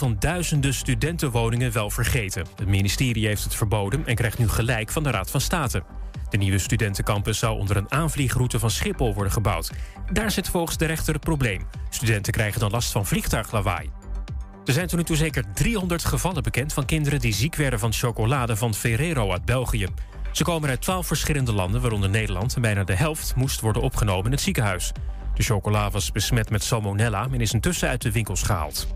van duizenden studentenwoningen wel vergeten. Het ministerie heeft het verboden en krijgt nu gelijk van de Raad van State. De nieuwe studentencampus zou onder een aanvliegroute van Schiphol worden gebouwd. Daar zit volgens de rechter het probleem. Studenten krijgen dan last van vliegtuiglawaai. Er zijn tot nu toe zeker 300 gevallen bekend van kinderen die ziek werden van chocolade van Ferrero uit België. Ze komen uit 12 verschillende landen, waaronder Nederland, en bijna de helft moest worden opgenomen in het ziekenhuis. De chocola was besmet met salmonella en is intussen uit de winkels gehaald.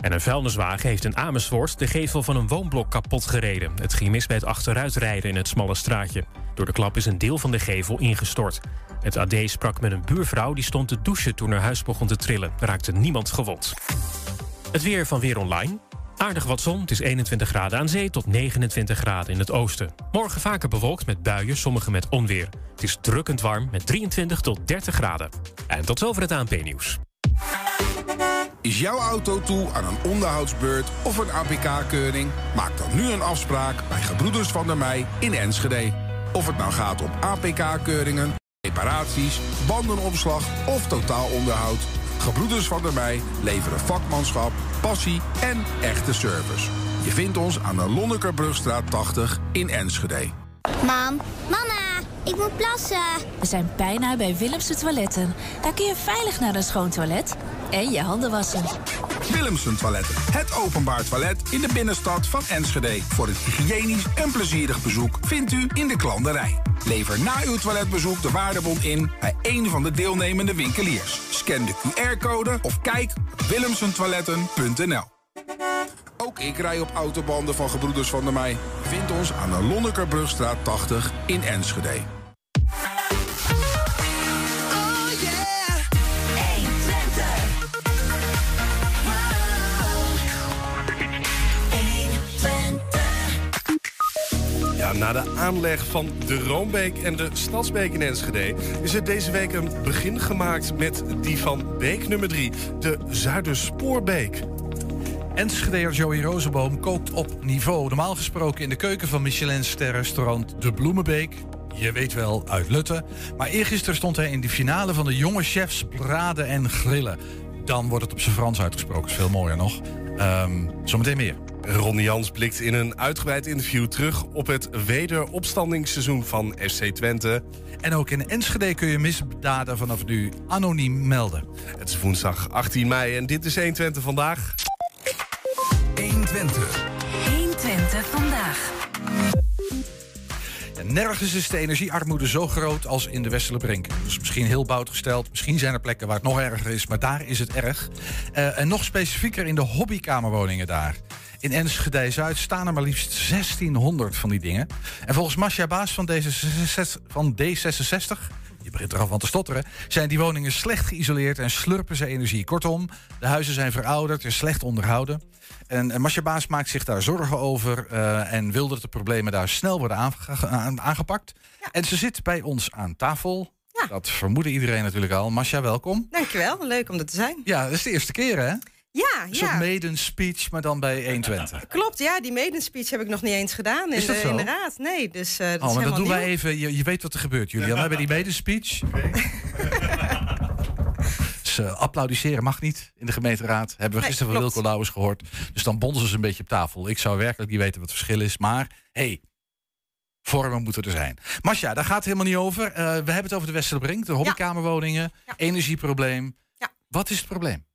En een vuilniswagen heeft in Amersfoort de gevel van een woonblok kapot gereden. Het ging mis bij het achteruitrijden in het smalle straatje. Door de klap is een deel van de gevel ingestort. Het AD sprak met een buurvrouw die stond te douchen toen haar huis begon te trillen. Raakte niemand gewond. Het weer van Weer Online. Aardig wat zon, het is 21 graden aan zee tot 29 graden in het oosten. Morgen vaker bewolkt met buien, sommige met onweer. Het is drukkend warm met 23 tot 30 graden. En tot zover het ANP-nieuws. Is jouw auto toe aan een onderhoudsbeurt of een APK-keuring? Maak dan nu een afspraak bij Gebroeders van der Mei in Enschede. Of het nou gaat om APK-keuringen, reparaties, bandenopslag of totaalonderhoud... Gebroeders van der Mei leveren vakmanschap, passie en echte service. Je vindt ons aan de Lonnekerbrugstraat 80 in Enschede. Mam, mama, ik moet plassen. We zijn bijna bij Willemse Toiletten. Daar kun je veilig naar een schoon toilet en je handen wassen. Willemsen Toiletten, het openbaar toilet in de binnenstad van Enschede. Voor het hygiënisch en plezierig bezoek vindt u in de klanderij. Lever na uw toiletbezoek de waardebon in bij een van de deelnemende winkeliers. Scan de QR-code of kijk op willemsentoiletten.nl. Ook ik rij op autobanden van Gebroeders van der Mei. Vind ons aan de Lonnekerbrugstraat 80 in Enschede. Na de aanleg van de Roombeek en de Stadsbeek in Enschede... is er deze week een begin gemaakt met die van beek nummer 3, de Zuiderspoorbeek. Enschedeer Joey Rozenboom kookt op niveau. Normaal gesproken in de keuken van Michelin-ster-restaurant De Bloemenbeek. Je weet wel, uit Lutte. Maar eergisteren stond hij in de finale van de jonge chefs braden en grillen. Dan wordt het op zijn Frans uitgesproken, is veel mooier nog. Ehm, zometeen meer. Ronnie Jans blikt in een uitgebreid interview terug op het wederopstandingsseizoen van SC Twente. En ook in Enschede kun je misdaden vanaf nu anoniem melden. Het is woensdag 18 mei en dit is 120 vandaag. 120. 120 vandaag. Ja, nergens is de energiearmoede zo groot als in de Westerlebrink. Dus misschien heel bout gesteld. Misschien zijn er plekken waar het nog erger is, maar daar is het erg. Eh, en nog specifieker in de hobbykamerwoningen daar. In Enschede Zuid staan er maar liefst 1600 van die dingen. En volgens Masja Baas van D66, van D66 je begint er al van te stotteren, zijn die woningen slecht geïsoleerd en slurpen ze energie. Kortom, de huizen zijn verouderd en slecht onderhouden. En, Masja Baas maakt zich daar zorgen over eh, en wil dat de problemen daar snel worden aange- aan- aangepakt. En ze zit bij ons aan tafel. Ja. Dat vermoedde iedereen natuurlijk al. Masja, welkom. Dankjewel, leuk om er te zijn. Ja, dat is de eerste keer hè? Ja, Een soort ja. maiden speech, maar dan bij 120. Klopt, ja, die maiden speech heb ik nog niet eens gedaan in, Is dat de, zo? in de raad. Nee, dus eh dat Oh, maar dat doen wij even. Je, je weet wat er gebeurt, Julian. hè, Bij die maiden speech. Dus, applaudisseren mag niet in de gemeenteraad. Hebben we Nee, gisteren van. Wilco Lauwers gehoord. Dus dan bonzen ze een beetje op tafel. Ik zou werkelijk niet weten wat het verschil is. Maar, hey, vormen moeten er zijn. Masja, daar gaat het helemaal niet over. Eh, we hebben het over de Westerbrink, de hobbykamerwoningen. Energieprobleem. Ja. Wat is het probleem?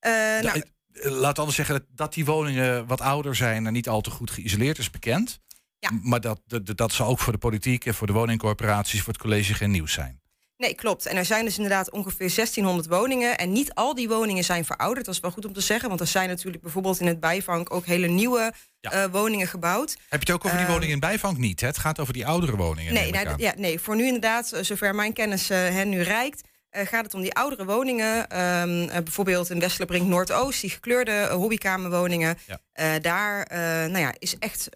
Eh, nou, eh, Laat anders zeggen dat- dat die woningen wat ouder zijn en niet al te goed geïsoleerd is bekend. Ja. Maar dat, dat, dat zal ook voor de politiek en voor de woningcorporaties, voor het college geen nieuws zijn. Nee, klopt. En er zijn dus inderdaad ongeveer 1600 woningen. En niet al die woningen zijn verouderd. Dat is wel goed om te zeggen. Want er zijn natuurlijk bijvoorbeeld in het bijvang ook hele nieuwe Ja. eh, woningen gebouwd. Heb je het ook over die Ehm, woningen in bijvang niet? Hè? Het gaat over die oudere woningen. Nee, nou, ja, nee, voor nu inderdaad, zover mijn kennis hen nu reikt, eh, gaat het om die oudere woningen. Ehm, eh, bijvoorbeeld in Westerbrink Noordoost, die gekleurde eh, hobbykamerwoningen. Ja. Daar nou ja, is echt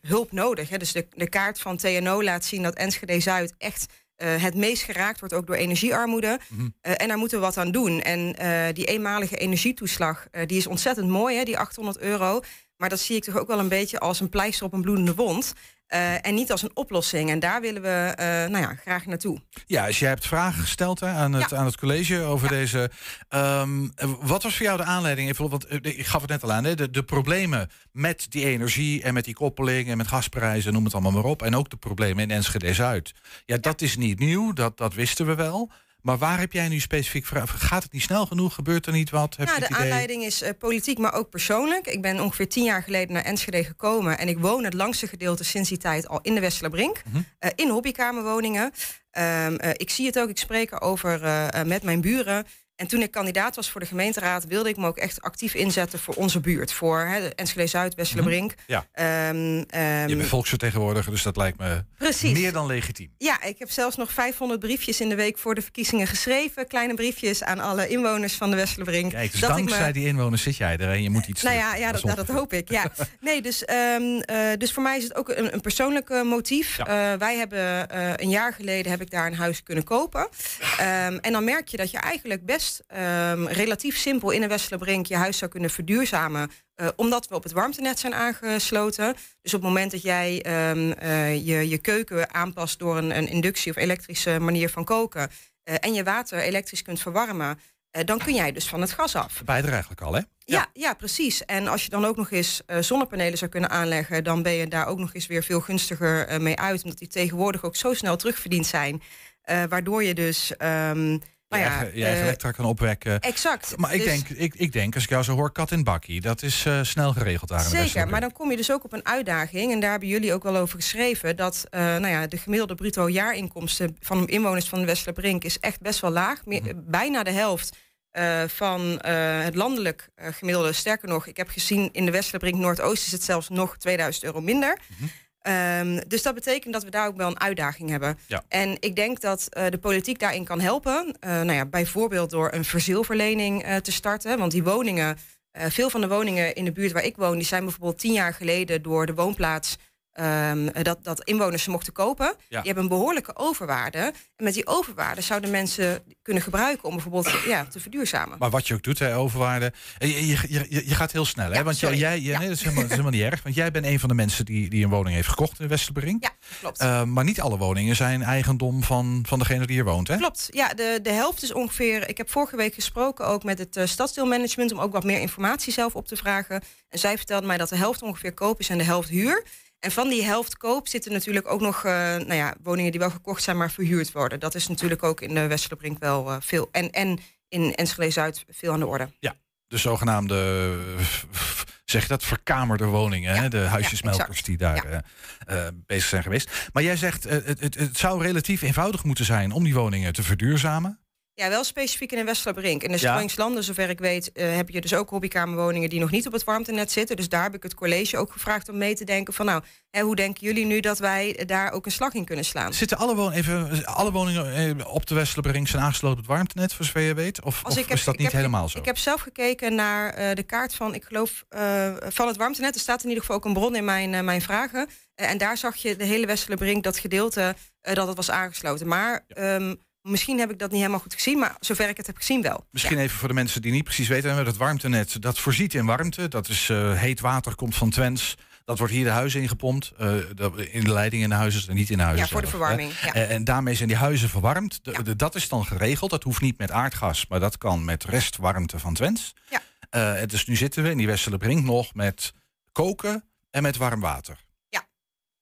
hulp nodig. Hè. Dus de, de kaart van TNO laat zien dat Enschede Zuid echt het meest geraakt wordt, ook door energiearmoede. Mhm. En daar moeten we wat aan doen. En die eenmalige energietoeslag, die is ontzettend mooi, hè, die 800 euro. Maar dat zie ik toch ook wel een beetje als een pleister op een bloedende wond. Eh, en niet als een oplossing. En daar willen we eh, nou ja, graag naartoe. Ja, dus jij hebt vragen gesteld hè, aan, het, aan het college over deze. Ehm, wat was voor jou de aanleiding? Even, want eh, ik gaf het net al aan, hè, de, de problemen met die energie en met die koppeling en met gasprijzen, noem het allemaal maar op. En ook de problemen in Enschede Zuid. Ja, dat is niet nieuw, dat, dat wisten we wel. Maar waar heb jij nu specifiek vraag? Gaat het niet snel genoeg? Gebeurt er niet wat? Heb ja, de aanleiding is uh, politiek, maar ook persoonlijk. Ik ben ongeveer tien jaar geleden naar Enschede gekomen. En ik woon het langste gedeelte sinds die tijd al in de Westerlerbrink. Mm in hobbykamerwoningen. Um, ik zie het ook, ik spreek erover met mijn buren. En toen ik kandidaat was voor de gemeenteraad, wilde ik me ook echt actief inzetten voor onze buurt. Voor hè, Enschede Zuid, Westerlebrink. Mm ja. Um, um, je bent volksvertegenwoordiger, dus dat lijkt me Precies. meer dan legitiem. Ja, ik heb zelfs nog 500 briefjes in de week voor de verkiezingen geschreven. Kleine briefjes aan alle inwoners van de Westerlebrink. Kijk, dus dankzij die inwoners zit jij er en je moet iets Nou ja, ja dat, dat, hoop ik. Ja. nee, dus, um, uh, dus voor mij is het ook een, een persoonlijk uh, motief. Ja. Uh, wij hebben een jaar geleden heb ik daar een huis kunnen kopen. en dan merk je dat je eigenlijk best um, relatief simpel in een Westerbrink je huis zou kunnen verduurzamen. Uh, omdat we op het warmtenet zijn aangesloten. Dus op het moment dat jij um, uh, je, je keuken aanpast door een, een inductie of elektrische manier van koken. Uh, en je water elektrisch kunt verwarmen. dan kun jij dus van het gas af. Beide eigenlijk al, hè? Ja, ja, precies. En als je dan ook nog eens zonnepanelen zou kunnen aanleggen, dan ben je daar ook nog eens weer veel gunstiger mee uit. Omdat die tegenwoordig ook zo snel terugverdiend zijn. waardoor je dus. Um, nou ja, je eigen, elektra kan opwekken. Exact. Maar ik, dus- denk, ik, ik denk, als ik jou zo hoor, kat in bakkie. Dat is uh, snel geregeld daar. Zeker, maar dan kom je dus ook op een uitdaging. En daar hebben jullie ook wel over geschreven. Dat uh, nou ja, de gemiddelde bruto jaarinkomsten van inwoners van Westerbrink is echt best wel laag. Meer, mm. Bijna de helft uh, van het landelijk gemiddelde. Sterker nog, ik heb gezien in de Westerbrink Noordoost is het zelfs nog 2000 euro minder. -hmm. Um, dus dat betekent dat we daar ook wel een uitdaging hebben. Ja. En ik denk dat uh, de politiek daarin kan helpen. Uh, nou ja, bijvoorbeeld door een verzilverlening uh, te starten. Want die woningen, veel van de woningen in de buurt waar ik woon, die zijn bijvoorbeeld tien jaar geleden door de woonplaats Um, dat, dat inwoners ze mochten kopen. Ja. Die hebben een behoorlijke overwaarde. En met die overwaarde zouden mensen kunnen gebruiken om bijvoorbeeld ja, te verduurzamen. Maar wat je ook doet, hè, overwaarde. Je, je, je, je gaat heel snel, hè? Ja, want sorry. jij, jij nee, dat is, helemaal, dat is helemaal niet erg. Want jij bent een van de mensen die, die een woning heeft gekocht in Westerbrink. Ja, klopt. Uh, maar niet alle woningen zijn eigendom van, van degene die hier woont, hè? Klopt. Ja, de, de helft is ongeveer. Ik heb vorige week gesproken ook met het uh, stadsdeelmanagement om ook wat meer informatie zelf op te vragen. En zij vertelde mij dat de helft ongeveer koop is en de helft huur. En van die helft koop zitten natuurlijk ook nog uh, nou ja, woningen die wel gekocht zijn, maar verhuurd worden. Dat is natuurlijk ook in de Westerbrink wel uh, veel. En, en in Enschede Zuid veel aan de orde. Ja, de zogenaamde, zeg je dat, verkamerde woningen. Ja, hè? De huisjesmelkers ja, die daar uh, bezig zijn geweest. Maar jij zegt, het, het, het zou relatief eenvoudig moeten zijn om die woningen te verduurzamen. Ja, wel specifiek in de Westlabrink. In de Sproingslanden, zover ik weet, uh, heb je dus ook hobbykamerwoningen die nog niet op het warmtenet zitten. Dus daar heb ik het college ook gevraagd om mee te denken van nou, hè, hoe denken jullie nu dat wij daar ook een slag in kunnen slaan? Zitten alle, woningen, even, alle woningen eh, op de Westlabrink zijn aangesloten op het warmtenet, voor zover je weet? Of, of heb, is dat niet helemaal zo? Ik heb zelf gekeken naar uh, de kaart van, ik geloof, uh, van het warmtenet. Er staat in ieder geval ook een bron in mijn, mijn vragen. en daar zag je de hele Westlabrink, dat gedeelte, dat het was aangesloten. Maar... Ja. Um, Misschien heb ik dat niet helemaal goed gezien, maar zover ik het heb gezien wel. Misschien even voor de mensen die niet precies weten, het warmtenet, dat voorziet in warmte. Dat is uh, heet water, komt van Twens. Dat wordt hier de huizen ingepompt. Uh, in de leiding in de huizen, en niet in de huizen. Ja, voor de verwarming. Ja. En daarmee zijn die huizen verwarmd. De, ja. de, dat is dan geregeld. Dat hoeft niet met aardgas, maar dat kan met restwarmte van Twens. Ja. dus nu zitten we in die Westelijke Brink nog met koken en met warm water. Ja.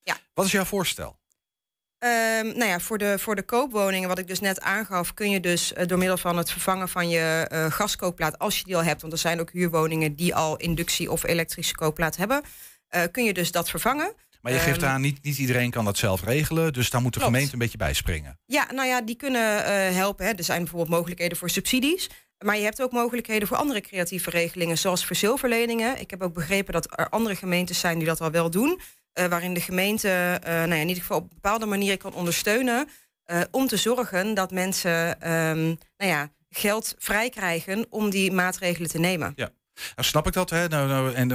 ja. Wat is jouw voorstel? Um, nou ja, voor de, voor de koopwoningen, wat ik dus net aangaf, kun je dus uh, door middel van het vervangen van je uh, gaskookplaat, als je die al hebt, want er zijn ook huurwoningen die al inductie of elektrische kookplaat hebben, uh, kun je dus dat vervangen. Maar je geeft um, aan, niet, niet iedereen kan dat zelf regelen, dus daar moet de klopt. gemeente een beetje bij springen. Ja, nou ja, die kunnen helpen. Hè. Er zijn bijvoorbeeld mogelijkheden voor subsidies. Maar je hebt ook mogelijkheden voor andere creatieve regelingen, zoals verzilverleningen. Ik heb ook begrepen dat er andere gemeentes zijn die dat al wel doen. Uh, waarin de gemeente uh, nou ja, in ieder geval op bepaalde manier kan ondersteunen. Uh, om te zorgen dat mensen um, nou ja, geld vrij krijgen om die maatregelen te nemen. Ja. Nou, snap ik dat, hè? Nou, nou, en,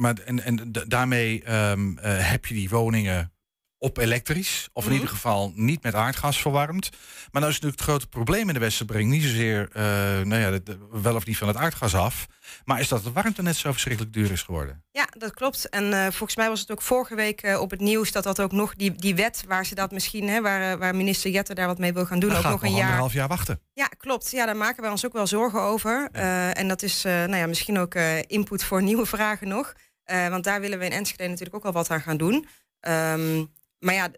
maar, en, en daarmee um, heb je die woningen op elektrisch. Of in Mhm. ieder geval niet met aardgas verwarmd. Maar nou is natuurlijk het grote probleem in de Westerbrink niet zozeer eh, nou ja, de- de- wel of niet van het aardgas af. Maar is dat het warmtenet zo verschrikkelijk duur is geworden. Ja, dat klopt. En eh, volgens mij was het ook vorige week eh, op het nieuws dat dat ook nog die, die wet waar ze dat misschien, hè, waar, waar minister Jette daar wat mee wil gaan doen, Dan ook gaat nog een jaar. anderhalf jaar wachten. Ja, klopt. Ja, daar maken wij ons ook wel zorgen over. En dat is nou ja, misschien ook input voor nieuwe vragen nog. Want daar willen we in Enschede natuurlijk ook wel wat aan gaan doen. Ehm, maar ja,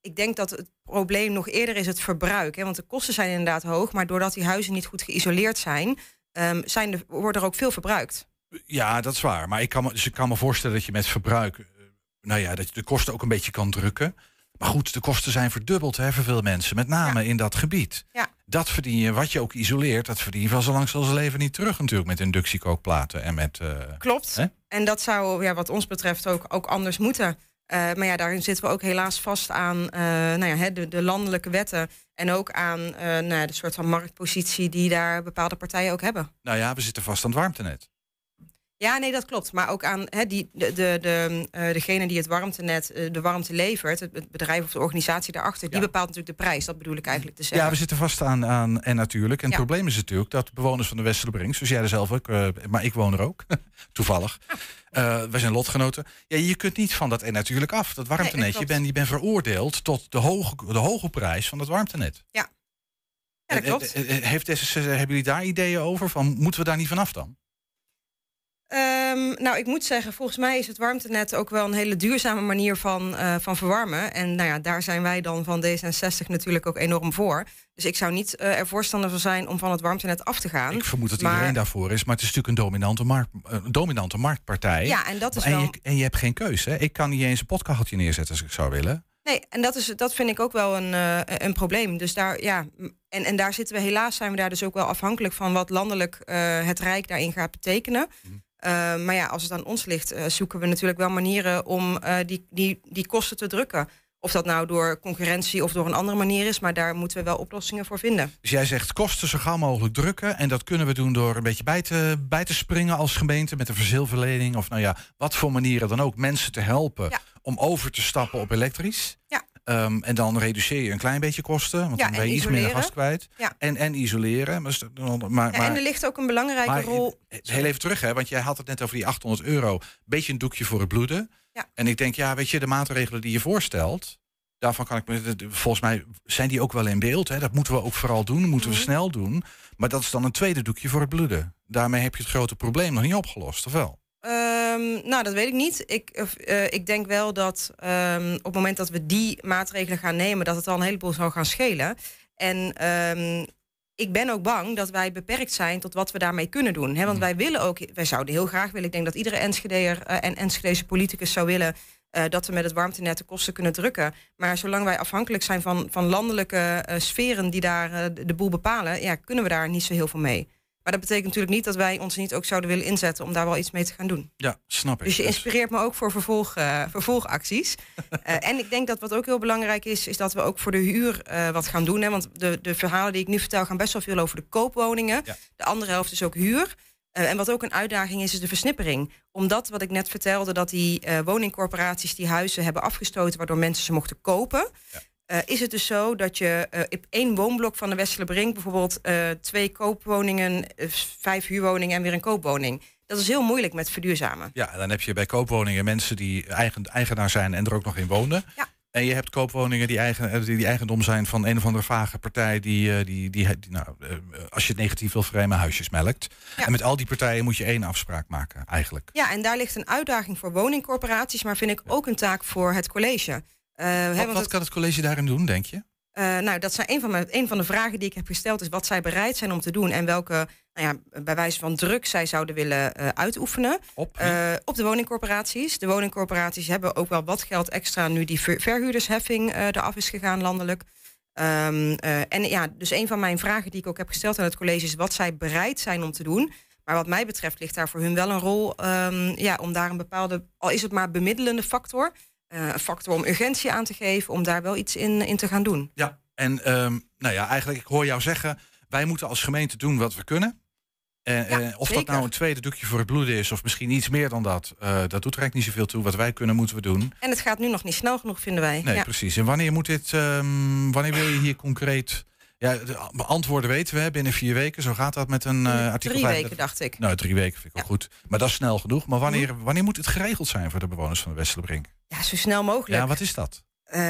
ik denk dat het probleem nog eerder is het verbruik. Hè, want de kosten zijn inderdaad hoog. Maar doordat die huizen niet goed geïsoleerd zijn, ehm, zijn er, wordt er ook veel verbruikt. Ja, dat is waar. Maar ik kan me, dus ik kan me voorstellen dat je met verbruik, eh, nou ja, dat je de kosten ook een beetje kan drukken. Maar goed, de kosten zijn verdubbeld hè, voor veel mensen, met name in dat gebied. Ja. Dat verdien je, wat je ook isoleert, dat verdien je wel zo lang zijn leven niet terug natuurlijk met inductiekookplaten en met... eh, Klopt. Hè? En dat zou ja, wat ons betreft ook, ook anders moeten. Eh, maar ja, daarin zitten we ook helaas vast aan eh, nou ja, de, de landelijke wetten. En ook aan eh, nou de soort van marktpositie die daar bepaalde partijen ook hebben. nou ja, we zitten vast aan het warmtenet. Ja, nee, dat klopt. Maar ook aan hè, die, de, de, de, eh, degene die het warmtenet, eh, de warmte levert, het, bedrijf of de organisatie daarachter, die Ja. bepaalt natuurlijk de prijs. Dat bedoel ik eigenlijk te zeggen. Ja, we zitten vast aan, aan en natuurlijk. En het Ja. probleem is natuurlijk dat bewoners van de Westerbrink, zoals jij er zelf ook, eh, maar ik woon er ook, toevallig. Eh wij zijn lotgenoten. Ja, je kunt niet van dat en natuurlijk af. Dat warmtenet, je bent je bent veroordeeld tot de hoge, de hoge prijs van het warmtenet. Ja, dat En- klopt. Heeft hebben jullie daar ideeën over? Van, moeten we daar niet vanaf dan? Ehm, nou, ik moet zeggen, volgens mij is het warmtenet ook wel een hele duurzame manier van, eh, van verwarmen. En nou ja, daar zijn wij dan van D66 natuurlijk ook enorm voor. Dus ik zou niet eh, er voorstander van zijn om van het warmtenet af te gaan. Ik vermoed dat maar- iedereen daarvoor is, maar het is natuurlijk een dominante, markt, een dominante marktpartij. Ja, en dat is en, wel. je, en je hebt geen keus. Hè? Ik kan niet eens een potkacheltje neerzetten als ik zou willen. Nee, en dat, is, dat vind ik ook wel een, eh, een probleem. Dus daar, ja, en, en daar zitten we helaas, zijn we daar dus ook wel afhankelijk van wat landelijk eh, het Rijk daarin gaat betekenen. Mhm. Eh, maar ja, als het aan ons ligt, eh, zoeken we natuurlijk wel manieren om eh, die, die, die kosten te drukken. Of dat nou door concurrentie of door een andere manier is, maar daar moeten we wel oplossingen voor vinden. Dus jij zegt kosten zo gauw mogelijk drukken. En dat kunnen we doen door een beetje bij te, bij te springen als gemeente met een verzilverlening. Of nou ja, wat voor manieren dan ook. Mensen te helpen Ja. om over te stappen op elektrisch. Ja. Ehm, en dan reduceer je een klein beetje kosten. Want Ja, dan ben en je iets minder gas kwijt. Ja. En, en isoleren. Maar, maar, Ja, en er ligt ook een belangrijke maar rol. heel even terug, hè, want jij had het net over die 800 euro. Beetje een doekje voor het bloeden. En ik denk, ja, weet je, de maatregelen die je voorstelt. Daarvan kan ik me. Volgens mij zijn die ook wel in beeld. Hè? Dat moeten we ook vooral doen. Moeten we Mhm. snel doen. Maar dat is dan een tweede doekje voor het bloeden. Daarmee heb je het grote probleem nog niet opgelost, of wel? Ehm, nou, dat weet ik niet. Ik, eh, ik denk wel dat ehm, op het moment dat we die maatregelen gaan nemen, dat het al een heleboel zou gaan schelen. En ehm, ik ben ook bang dat wij beperkt zijn tot wat we daarmee kunnen doen. Hè? Want wij willen ook, wij zouden heel graag willen. Ik denk dat iedere Enschedeer eh, en Enschedese politicus zou willen. eh, dat we met het warmtenet de kosten kunnen drukken. Maar zolang wij afhankelijk zijn van, van landelijke sferen die daar de, de boel bepalen, ja, kunnen we daar niet zo heel veel mee. Maar dat betekent natuurlijk niet dat wij ons niet ook zouden willen inzetten om daar wel iets mee te gaan doen. Ja, snap ik. Dus je inspireert me ook voor vervolg, eh, vervolgacties. Eh, en ik denk dat wat ook heel belangrijk is, is dat we ook voor de huur eh, wat gaan doen. Hè? Want de, de verhalen die ik nu vertel gaan best wel veel over de koopwoningen. Ja. De andere helft is ook huur. En wat ook een uitdaging is, is de versnippering. Omdat, wat ik net vertelde, dat die woningcorporaties die huizen hebben afgestoten, waardoor mensen ze mochten kopen. Ja. Eh, is het dus zo dat je eh, op één woonblok van de Westerlebrink bijvoorbeeld eh, twee koopwoningen, vijf huurwoningen en weer een koopwoning. Dat is heel moeilijk met verduurzamen. Ja, dan heb je bij koopwoningen mensen die eigen, eigenaar zijn en er ook nog in wonen. Ja. En je hebt koopwoningen die, eigen, die, die eigendom zijn van een of andere vage partij die, die, die, die nou, als je het negatief wil framen, huisjes melkt. Ja. En met al die partijen moet je één afspraak maken, eigenlijk. Ja, en daar ligt een uitdaging voor woningcorporaties, maar vind ik ook een taak voor het college. Eh, hè, Wat, wat het- kan het college daarin doen, denk je? eh, nou, dat zijn een van, mijn, een van de vragen die ik heb gesteld, is wat zij bereid zijn om te doen en welke, nou ja, bij wijze van druk zij zouden willen eh, uitoefenen. Op? Op de woningcorporaties. De woningcorporaties hebben ook wel wat geld extra nu die ver- verhuurdersheffing eraf is gegaan landelijk. Ehm, eh, en ja, dus een van mijn vragen die ik ook heb gesteld aan het college is wat zij bereid zijn om te doen. Maar wat mij betreft ligt daar voor hun wel een rol ehm, ja, om daar een bepaalde, al is het maar bemiddelende factor, een factor om urgentie aan te geven, om daar wel iets in, in te gaan doen. Ja, en ehm, nou ja, eigenlijk, ik hoor jou zeggen, wij moeten als gemeente doen wat we kunnen. En, Ja, of dat nou een tweede doekje voor het bloeden is, of misschien iets meer dan dat, eh, dat doet er eigenlijk niet zoveel toe. Wat wij kunnen, moeten we doen. En het gaat nu nog niet snel genoeg, vinden wij. Nee, ja. precies. En wanneer moet dit, ehm, wanneer wil je hier concreet. Ja, de antwoorden weten we binnen vier weken. Zo gaat dat met een eh, artikel. Drie 35. weken, dacht ik. Nou, drie weken vind ik wel Ja. goed. Maar dat is snel genoeg. Maar wanneer, wanneer moet het geregeld zijn voor de bewoners van de Westerbrink? Ja, zo snel mogelijk. Ja, wat is dat? Eh,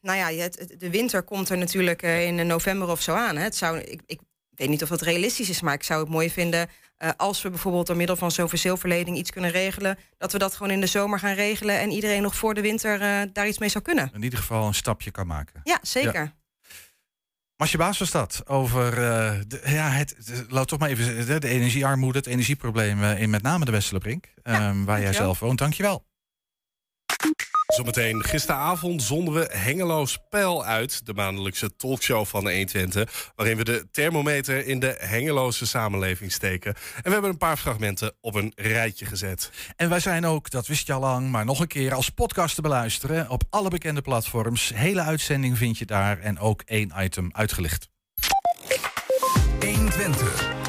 nou ja, het- de winter komt er natuurlijk eh, in november of zo aan. Hè. Het zou, ik, ik weet niet of dat realistisch is, maar ik zou het mooi vinden als we bijvoorbeeld door middel van zo'n verzilverleding iets kunnen regelen, dat we dat gewoon in de zomer gaan regelen en iedereen nog voor de winter daar iets mee zou kunnen. In ieder geval een stapje kan maken. Ja, zeker. Masje Baas was dat. Over eh, de, ja, het, de- laat toch maar even de, de energiearmoede, het energieprobleem eh, in met name de Westerbrink. ehm, waar jij zelf woont. Dankjewel. Zometeen gisteravond zonden we Hengelo Spel uit, de maandelijkse talkshow van de 120, waarin we de thermometer in de Hengeloze samenleving steken. En we hebben een paar fragmenten op een rijtje gezet. En wij zijn ook, dat wist je al lang, maar nog een keer als podcast te beluisteren op alle bekende platforms. Hele uitzending vind je daar en ook één item uitgelicht. 120. 120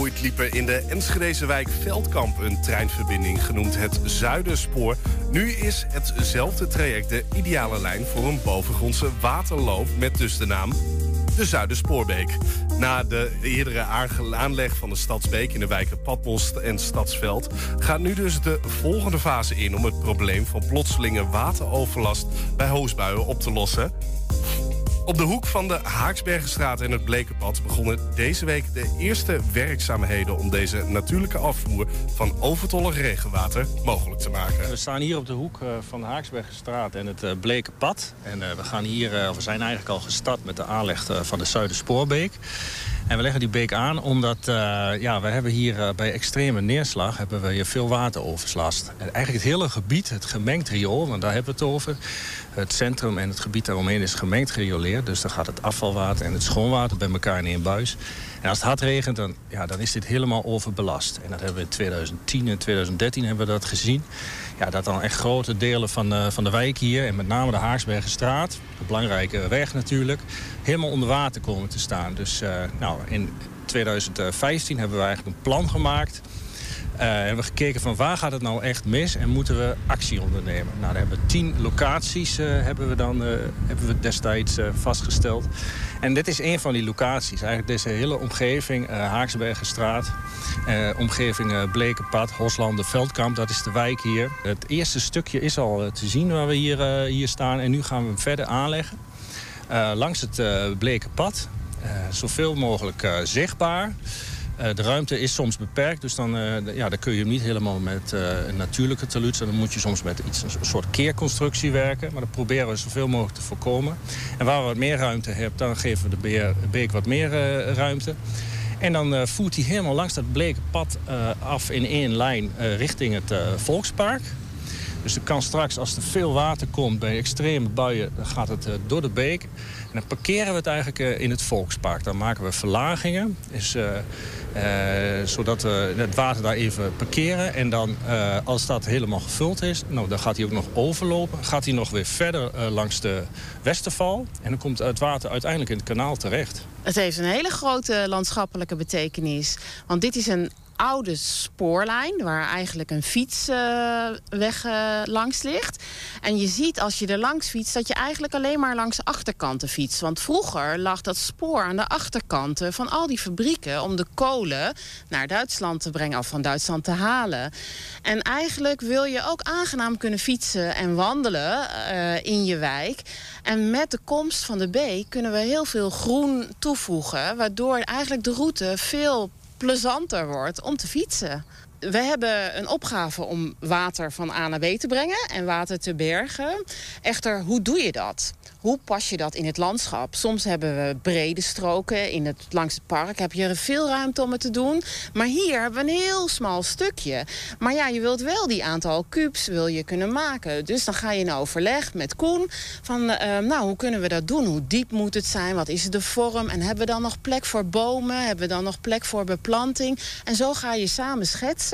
ooit in de Enschedeze wijk Veldkamp een treinverbinding genoemd het Zuiderspoor. Nu is hetzelfde traject de ideale lijn voor een bovengrondse waterloop met dus de naam de Zuiderspoorbeek. Na de eerdere aanleg van de Stadsbeek in de wijken Patmos en Stadsveld... gaat nu dus de volgende fase in om het probleem van plotselinge wateroverlast bij hoosbuien op te lossen. Op de hoek van de Haaksbergenstraat en het Blekenpad begonnen deze week de eerste werkzaamheden om deze natuurlijke afvoer van overtollig regenwater mogelijk te maken. We staan hier op de hoek eh, van de Haaksbergenstraat en het eh, Bleke Pad. En eh, we, gaan hier, we zijn eigenlijk al gestart met de aanleg van de Zuiderspoorbeek. En we leggen die beek aan omdat ja, we hebben hier bij extreme neerslag hebben we hier veel wateroverlast. En eigenlijk het hele gebied, het gemengd riool, want daar hebben we het over. Het centrum en het gebied daaromheen is gemengd gerioleerd. Dus dan gaat het afvalwater en het schoonwater bij elkaar in één buis. En als het hard regent, dan, ja, dan is dit helemaal overbelast. En dat hebben we in 2010 en 2013 hebben we dat gezien. Ja, dat dan echt grote delen van, eh, van de wijk hier... en met name de Haaksbergenstraat, een belangrijke weg natuurlijk... helemaal onder water komen te staan. Dus eh, nou, in 2015 hebben we eigenlijk een plan gemaakt... Eh, hebben we gekeken van waar gaat het nou echt mis en moeten we actie ondernemen. Nou, daar hebben we tien locaties eh, hebben we dan, eh, hebben we destijds vastgesteld. En dit is een van die locaties. Eigenlijk deze hele omgeving, Haaksbergenstraat, omgeving Blekenpad, Hoslanden, Veldkamp, dat is de wijk hier. Het eerste stukje is al te zien waar we hier, hier staan en nu gaan we hem verder aanleggen. Langs het eh Blekenpad, zoveel mogelijk zichtbaar. Eh, de ruimte is soms beperkt, dus dan, eh, ja, dan kun je hem niet helemaal met eh, een natuurlijke taluut. Dan moet je soms met iets, een soort keerconstructie werken. Maar dat proberen we zoveel mogelijk te voorkomen. En waar we wat meer ruimte hebben, dan geven we de beek wat meer ruimte. En dan voert hij helemaal langs dat bleke pad af in één lijn richting het Volkspark. Dus er kan straks, als er veel water komt bij extreme buien, dan gaat het door de beek. En dan parkeren we het eigenlijk eh, in het Volkspark. Dan maken we verlagingen, dus, zodat we het water daar even parkeren. En dan, als dat helemaal gevuld is, nou, dan gaat hij ook nog overlopen. Gaat hij nog weer verder langs de Westerval. En dan komt het water uiteindelijk in het kanaal terecht. Het heeft een hele grote landschappelijke betekenis. Want dit is een oude spoorlijn waar eigenlijk een fietsweg eh, langs ligt. En je ziet als je er langs fietst dat je eigenlijk alleen maar langs achterkanten fietst. Want vroeger lag dat spoor aan de achterkanten van al die fabrieken om de kolen naar Duitsland te brengen of van Duitsland te halen. En eigenlijk wil je ook aangenaam kunnen fietsen en wandelen eh, in je wijk. En met de komst van de beek kunnen we heel veel groen toevoegen, waardoor eigenlijk de route veel plezanter wordt om te fietsen. We hebben een opgave om water van A naar B te brengen en water te bergen. Echter, hoe doe je dat? Hoe pas je dat in het landschap? Soms hebben we brede stroken in het, langs het park. Heb je veel ruimte om het te doen. Maar hier hebben we een heel smal stukje. Maar ja, je wilt wel die aantal kubus wil je kunnen maken. Dus dan ga je in overleg met Koen. Van, eh, nou, hoe kunnen we dat doen? Hoe diep moet het zijn? Wat is de vorm? En hebben we dan nog plek voor bomen? Hebben we dan nog plek voor beplanting? En zo ga je samen schetsen.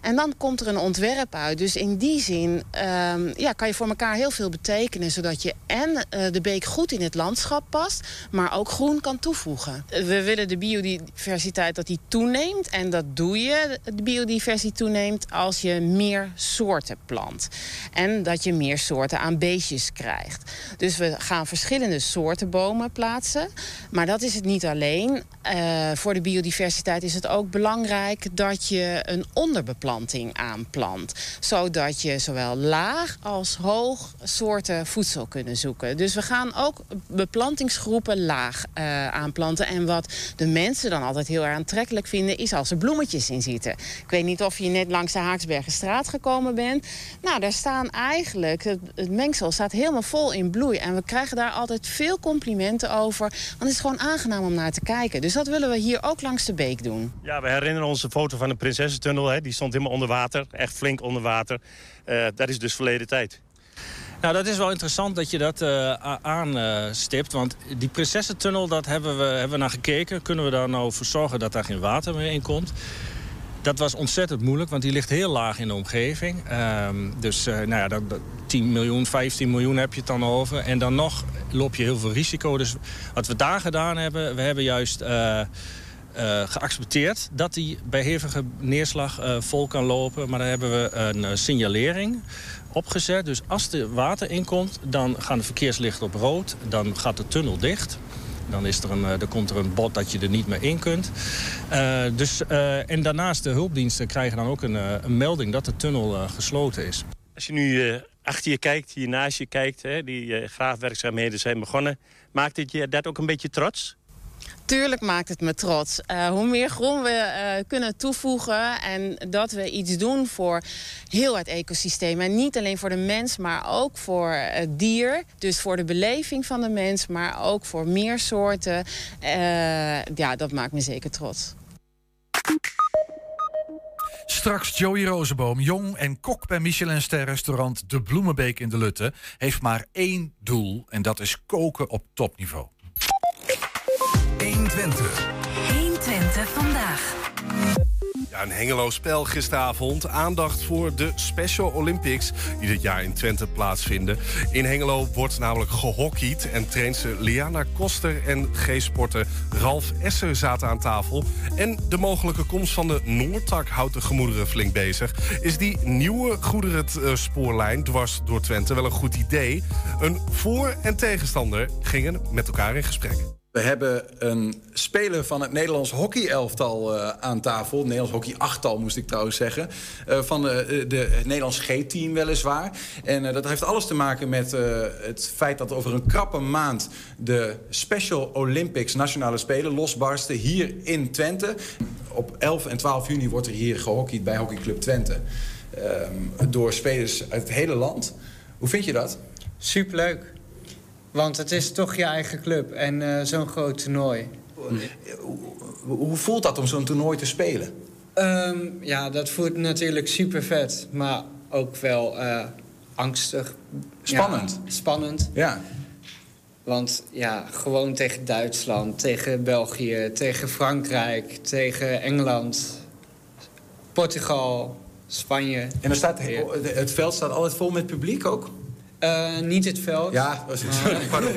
En dan komt er een ontwerp uit. Dus in die zin ehm, ja, kan je voor elkaar heel veel betekenen. Zodat je en eh, de beek goed in het landschap past, maar ook groen kan toevoegen. We willen de biodiversiteit dat die toeneemt. En dat doe je, de biodiversiteit toeneemt, als je meer soorten plant. En dat je meer soorten aan beestjes krijgt. Dus we gaan verschillende soorten bomen plaatsen. Maar dat is het niet alleen. Uh, voor de biodiversiteit is het ook belangrijk dat je een onderbeplanting aanplant. Zodat je zowel laag als hoog soorten voedsel kunnen zoeken. Dus we gaan ook beplantingsgroepen laag uh, aanplanten. En wat de mensen dan altijd heel erg aantrekkelijk vinden... is als er bloemetjes in zitten. Ik weet niet of je net langs de Haaksbergenstraat gekomen bent. Nou, daar staan eigenlijk... Het, het mengsel staat helemaal vol in bloei. En we krijgen daar altijd veel complimenten over. Want het is gewoon aangenaam om naar te kijken. Dus dat willen we hier ook langs de beek doen. Ja, we herinneren ons de foto van de Prinsessentunnel. Hè. Die stond helemaal onder water, echt flink onder water. Uh, dat is dus verleden tijd. Nou, dat is wel interessant dat je dat uh, aanstipt. want die Prinsessentunnel, dat hebben we, hebben naar gekeken. Kunnen we daar nou voor zorgen dat daar geen water meer in komt? Dat was ontzettend moeilijk, want die ligt heel laag in de omgeving. Um, dus uh, nou ja, dat, 10 miljoen, 15 miljoen heb je het dan over. En dan nog loop je heel veel risico. Dus wat we daar gedaan hebben, we hebben juist... Uh, geaccepteerd dat hij bij hevige neerslag uh, vol kan lopen. Maar dan hebben we een uh, signalering opgezet. Dus als er water inkomt, dan gaan de verkeerslichten op rood. Dan gaat de tunnel dicht. Dan, is er een, dan komt er een bot dat je er niet meer in kunt. dus, en daarnaast de hulpdiensten krijgen dan ook een, een melding dat de tunnel gesloten is. Als je nu achter je kijkt, hier naast je kijkt, hè, die graafwerkzaamheden zijn begonnen. Maakt het je dat ook een beetje trots? Tuurlijk maakt het me trots. Uh, hoe meer groen we uh, kunnen toevoegen en dat we iets doen voor heel het ecosysteem. En niet alleen voor de mens, maar ook voor het dier. Dus voor de beleving van de mens, maar ook voor meer soorten. Uh, ja, dat maakt me zeker trots. Straks Joey Rozenboom, jong en kok bij Michelinster restaurant De Bloemenbeek in de Lutte, heeft maar één doel en dat is koken op topniveau. 120. 120 vandaag. Ja, een Hengelo spel gisteravond. Aandacht voor de Special Olympics die dit jaar in Twente plaatsvinden. In Hengelo wordt namelijk gehockeyd en trainster Liana Koster en G-sporter Ralf Esser zaten aan tafel. En de mogelijke komst van de Noordtak houdt de gemoederen flink bezig. Is die nieuwe goederenspoorlijn dwars door Twente wel een goed idee? Een voor- en tegenstander gingen met elkaar in gesprek. We hebben een speler van het Nederlands hockeyelftal uh, aan tafel. Nederlands hockey-achttal, moest ik trouwens zeggen. Uh, van de, de, het Nederlands G-team weliswaar. En dat heeft alles te maken met het feit dat over een krappe maand... de Special Olympics Nationale Spelen losbarsten hier in Twente. Op 11 en 12 juni wordt er hier gehockeyd bij Hockeyclub Twente. Ehm, door spelers uit het hele land. Hoe vind je dat? Superleuk. Want het is toch je eigen club en uh, zo'n groot toernooi. Hoe voelt dat om zo'n toernooi te spelen? Um, ja, dat voelt natuurlijk super vet. Maar ook wel uh, angstig. Spannend? Ja, spannend. Ja. Want ja, gewoon tegen Duitsland, tegen België, tegen Frankrijk, tegen Engeland, Portugal, Spanje. En er staat, het veld staat altijd vol met publiek ook? Uh, niet het veld. Ja, pardon.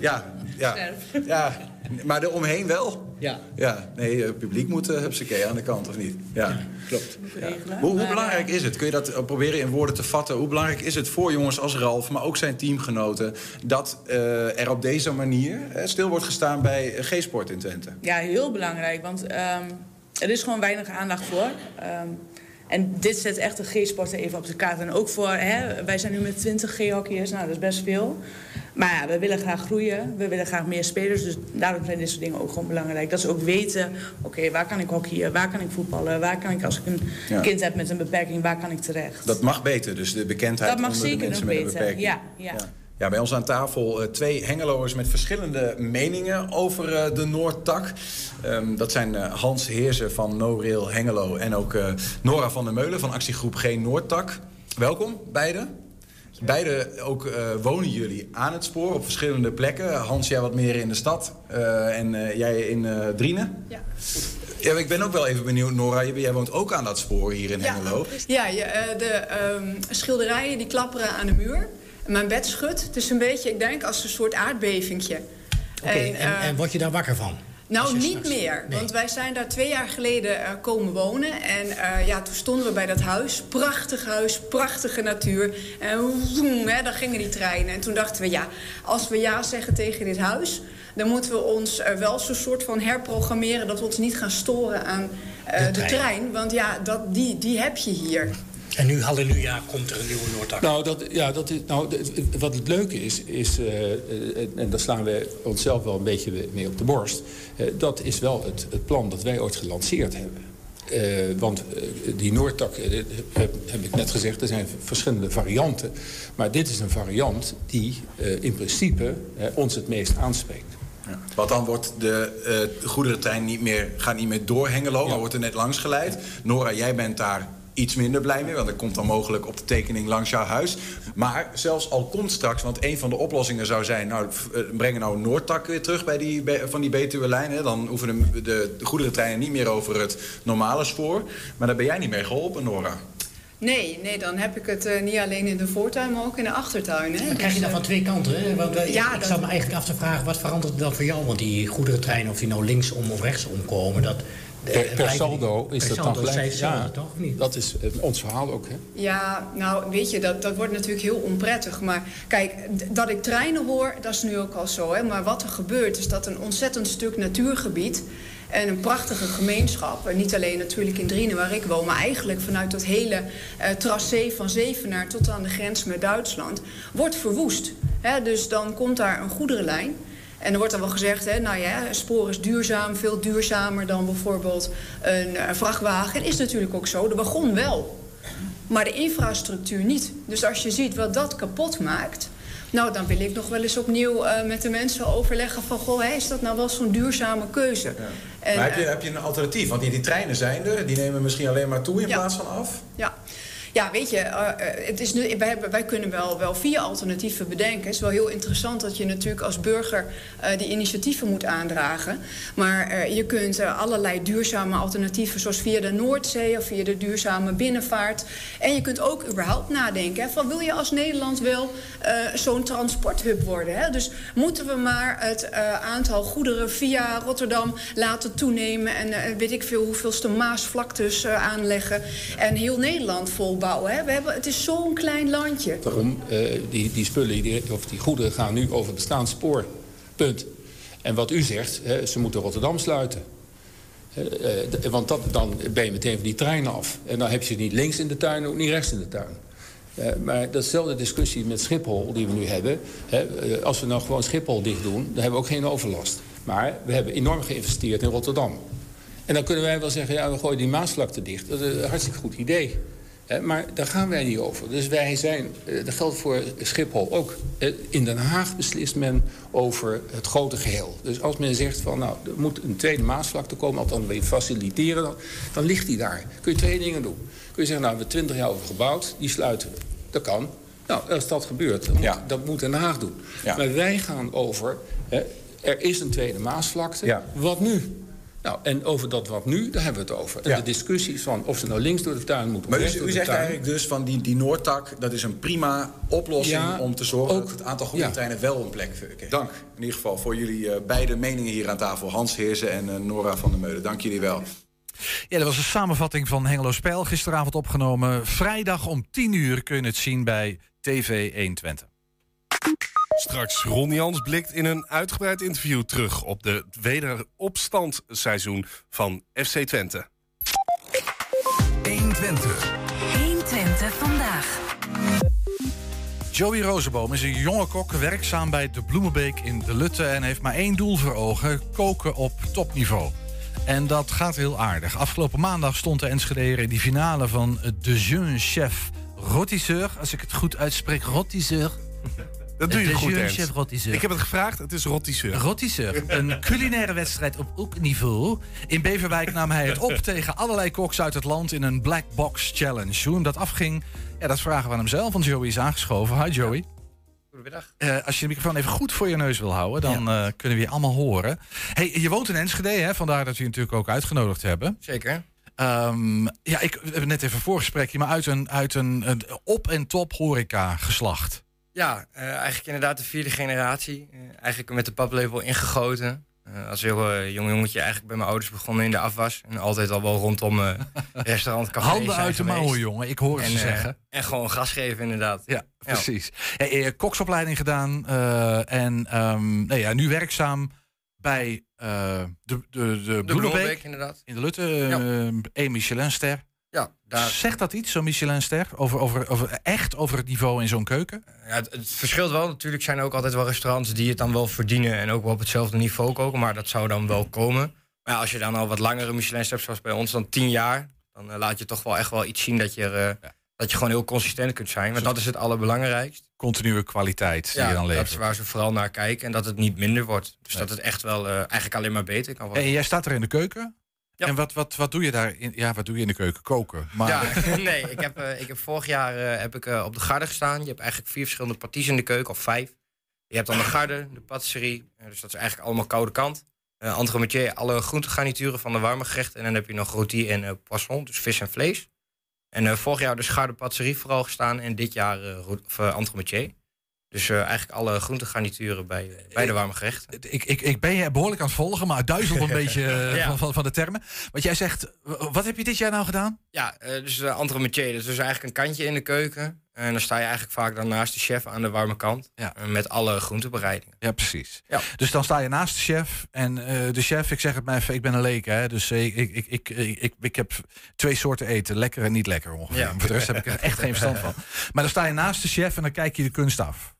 ja, ja, ja, maar eromheen wel. Ja. ja nee, het publiek moet uh, hupsakee aan de kant, of niet? Ja, klopt. Ja. Hoe, hoe, belangrijk is het? Kun je dat proberen in woorden te vatten? Hoe belangrijk is het voor jongens als Ralf, maar ook zijn teamgenoten... dat uh, er op deze manier stil wordt gestaan bij G-sport in Twente? Ja, heel belangrijk, want um, er is gewoon weinig aandacht voor... Um, en dit zet echt de G-sporten even op de kaart. En ook voor, hè, wij zijn nu met 20 G-hockeyers, nou dat is best veel. Maar ja, we willen graag groeien, we willen graag meer spelers. Dus daarom zijn dit soort dingen ook gewoon belangrijk. Dat ze ook weten, oké, okay, waar kan ik hockeyen, waar kan ik voetballen... waar kan ik, als ik een ja. kind heb met een beperking, waar kan ik terecht? Dat mag beter, dus de bekendheid dat mag onder zeker de mensen nog met een beter. beperking. Ja, ja. ja. Ja, bij ons aan tafel uh, twee Hengeloers met verschillende meningen over uh, de Noordtak. Um, dat zijn uh, Hans Heersen van No Rail Hengelo en ook Nora van der Meulen van actiegroep Geen Noordtak. Welkom, beiden. beide ook eh, wonen jullie aan het spoor op verschillende plekken. Hans, jij wat meer in de stad eh, en eh, jij in eh Drienen. Ja. Ja, ik ben ook wel even benieuwd, Nora. Jij, woont ook aan dat spoor hier in Hengelo. Ja, eh, de ehm, schilderijen die klapperen aan de muur. Mijn bed schudt. Het is een beetje, ik denk, als een soort aardbevingje. Oké, en, eh, en word je daar wakker van? nou, niet meer. Want wij zijn daar twee jaar geleden eh, komen wonen. En eh, ja, toen stonden we bij dat huis. Prachtig huis, prachtige natuur. En woem, hè, dan gingen die treinen. En toen dachten we, ja, als we ja zeggen tegen dit huis... dan moeten we ons eh, wel zo'n soort van herprogrammeren... dat we ons niet gaan storen aan eh, de, trein. trein. Want ja, dat, die, die heb je hier. En nu, halleluja, komt er een nieuwe Noordtak. Nou, dat, ja, dat is, nou wat het leuke is, is eh, eh, en daar slaan we onszelf wel een beetje mee op de borst... eh, dat is wel het, het plan dat wij ooit gelanceerd hebben. Eh, want die Noordtak, heb, heb ik net gezegd, er zijn verschillende varianten. Maar dit is een variant die eh, in principe ons het meest aanspreekt. Want dan wordt de eh, goederentrein niet meer, gaat niet meer door Hengelo, maar wordt er net langs geleid. Nora, jij bent daar iets minder blij mee, want dat komt dan mogelijk op de tekening langs jouw huis. Maar zelfs al komt straks, want een van de oplossingen zou zijn... nou, eh, brengen nou Noordtak weer terug bij die, van die Betuwe-lijn. hè. Dan hoeven de, de, de goederentreinen niet meer over het normale spoor. Maar daar ben jij niet mee geholpen, Nora. Nee, nee, dan heb ik het eh, niet alleen in de voortuin, maar ook in de achtertuin. Hè? Dan krijg je Dus, dat van twee kanten. Hè? Want, eh, Ja, ik dat- zat me eigenlijk af te vragen, wat verandert er dan voor jou? Want die goederentreinen, of die nou linksom of rechtsom komen... Dat, eh, Per, saldo is per dat dan saldo gelijk. Ja, toch? Of niet? dat is eh, ons verhaal ook, hè? Ja, nou weet je, dat, dat wordt natuurlijk heel onprettig. Maar kijk, dat ik treinen hoor, dat is nu ook al zo. Hè? Maar wat er gebeurt, is dat een ontzettend stuk natuurgebied... en een prachtige gemeenschap, en niet alleen natuurlijk in Drienen waar ik woon... maar eigenlijk vanuit dat hele eh tracé van Zevenaar tot aan de grens met Duitsland... wordt verwoest. Hè? Dus dan komt daar een goederenlijn... En er wordt dan wel gezegd, hè, nou ja, een spoor is duurzaam, veel duurzamer dan bijvoorbeeld een, eh, vrachtwagen. Is natuurlijk ook zo, de wagon wel. Maar de infrastructuur niet. Dus als je ziet wat dat kapot maakt... nou, dan wil ik nog wel eens opnieuw eh, met de mensen overleggen van... goh, is dat nou wel zo'n duurzame keuze? En, maar heb je, eh, heb je een alternatief? Want die, die treinen zijn er, die nemen misschien alleen maar toe in Ja. plaats van af. Ja. Ja, weet je, eh, eh, het is nu, wij, hebben, wij kunnen wel, wel vier alternatieven bedenken. Het is wel heel interessant dat je natuurlijk als burger eh, die initiatieven moet aandragen. Maar je kunt allerlei duurzame alternatieven, zoals via de Noordzee of via de duurzame binnenvaart. En je kunt ook überhaupt nadenken: hè, van wil je als Nederland wel zo'n transporthub worden? Hè? Dus moeten we maar het aantal goederen via Rotterdam laten toenemen en weet ik veel hoeveelste Maasvlaktes aanleggen en heel Nederland We hebben, het is zo'n klein landje. Daarom, eh, die, die spullen die, of die goederen gaan nu over bestaand spoor. Punt. En wat u zegt, hè, ze moeten Rotterdam sluiten. Eh, want dat, dan ben je meteen van die trein af. En dan heb je niet links in de tuin, ook niet rechts in de tuin. Eh, maar datzelfde discussie met Schiphol die we nu hebben. Hè, als we nou gewoon Schiphol dicht doen, dan hebben we ook geen overlast. Maar we hebben enorm geïnvesteerd in Rotterdam. En dan kunnen wij wel zeggen, ja, we gooien die Maasvlakte dicht. Dat is een hartstikke goed idee. Maar daar gaan wij niet over. Dus wij zijn, eh, dat geldt voor Schiphol ook. Eh, In Den Haag beslist men over het grote geheel. Dus als men zegt van, nou, er moet een tweede Maasvlakte komen... althans je faciliteren, dan, dan ligt die daar. Kun je twee dingen doen. Kun je zeggen, nou, we hebben twintig jaar over gebouwd, die sluiten we. Dat kan. Nou, als dat gebeurt, dan moet, dat moet Den Haag doen. Maar wij gaan over, hè, er is een tweede Maasvlakte, wat nu? Nou, en over dat wat nu, daar hebben we het over. En de discussies van of ze nou links door de tuin moeten... Maar u, zegt tuin. eigenlijk dus van die, die Noordtak, dat is een prima oplossing Ja, om te zorgen ook- dat het aantal goederentreinen wel een plek krijgt. Dank in ieder geval voor jullie eh, beide meningen hier aan tafel. Hans Heersen en eh, Nora van der Meulen. Dank jullie wel. Ja, dat was een samenvatting van Hengelo Spijl. Gisteravond opgenomen. Vrijdag om 10 uur kun je het zien bij TV 120. Straks Ron Jans blikt in een uitgebreid interview terug op de wederopstandseizoen van FC Twente. 120. 120 vandaag. Joey Rozenboom is een jonge kok, werkzaam bij de Bloemenbeek in de Lutte... en heeft maar één doel voor ogen, koken op topniveau. En dat gaat heel aardig. Afgelopen maandag stond de Enschedeer in die finale van de Jeune Chef Rotisseur. Als ik het goed uitspreek, Rotisseur. Dat doe je goed, Ernst. Ik heb het gevraagd, het is rôtisseur. Rôtisseur. Een culinaire wedstrijd op elk niveau. In Beverwijk nam hij het op tegen allerlei koks uit het land in een Black Box Challenge. Hoe hem dat afging, ja, dat vragen we aan hem zelf, want Joey is aangeschoven. Hi Joey. Goedemiddag. Eh, als je de microfoon even goed voor je neus wil houden, dan eh, kunnen we je allemaal horen. Hey, je woont in Enschede, hè? vandaar dat we je natuurlijk ook uitgenodigd hebben. Zeker. Ehm, ja, ik we hebben net even een voorgesprekje, maar uit een, uit een, een op- en top horeca geslacht. Ja, eh, eigenlijk inderdaad de vierde generatie. Eh, eigenlijk met de paplepel ingegoten. Eh, als heel jong jongetje eigenlijk bij mijn ouders begonnen in de afwas. En altijd al wel rondom restaurant, café Handen uit de mouwen, jongen. Ik hoor het en, ze zeggen. En gewoon gas geven, inderdaad. Ja, precies. Hey, eh, koksopleiding gedaan en ehm, nee, ja, nu werkzaam bij eh, de, de, de, De inderdaad. in de Lutte. eh, één Michelinster. Ja, daar... Zegt dat iets, zo'n Michelinster? Over, over, over, echt over het niveau in zo'n keuken? Ja, het, het verschilt wel. Natuurlijk zijn er ook altijd wel restaurants die het dan wel verdienen en ook wel op hetzelfde niveau koken. Maar dat zou dan wel komen. Maar ja, als je dan al wat langere Michelin's hebt, zoals bij ons, dan tien jaar, dan eh, laat je toch wel echt wel iets zien dat je, eh, dat je gewoon heel consistent kunt zijn. Want dat is het allerbelangrijkst. Continue kwaliteit die je dan dat levert. is waar ze vooral naar kijken en dat het niet minder wordt. Dus dat het echt wel eh, eigenlijk alleen maar beter kan worden. En jij staat er in de keuken. En wat, wat, wat doe je daar? In, ja, wat doe je in de keuken? Koken. Maar Ja, nee, ik heb, eh, ik heb vorig jaar eh, heb ik, eh, op de garde gestaan. Je hebt eigenlijk vier verschillende parties in de keuken, of vijf. Je hebt dan de garde, de patisserie, dus dat is eigenlijk allemaal koude kant. Uh, entremetier, alle groentegarnituren van de warme gerechten. En dan heb je nog rôti en poisson, dus vis en vlees. En vorig jaar dus garde patisserie vooral gestaan en dit jaar of, eh, entremetier. Dus eh, eigenlijk alle groentegarnituren bij, eh, bij de warme gerechten. ik, ik, ik ben je behoorlijk aan het volgen, maar het duizelt een beetje eh, Ja. van, van, van de termen. Want jij zegt, wat heb je dit jaar nou gedaan? Ja, eh, dus uh, entremetier. Is dus eigenlijk een kantje in de keuken. En dan sta je eigenlijk vaak dan naast de chef aan de warme kant. Ja. met alle groentebereidingen. Ja, precies. Ja. Dus dan sta je naast de chef. En de chef, ik zeg het maar even, ik ben een leek. Hè, dus ik, ik, ik, ik, ik, ik, ik heb twee soorten eten. Lekker en niet lekker ongeveer. Ja. Voor de rest heb ik er echt geen verstand van. Maar dan sta je naast de chef en dan kijk je de kunst af.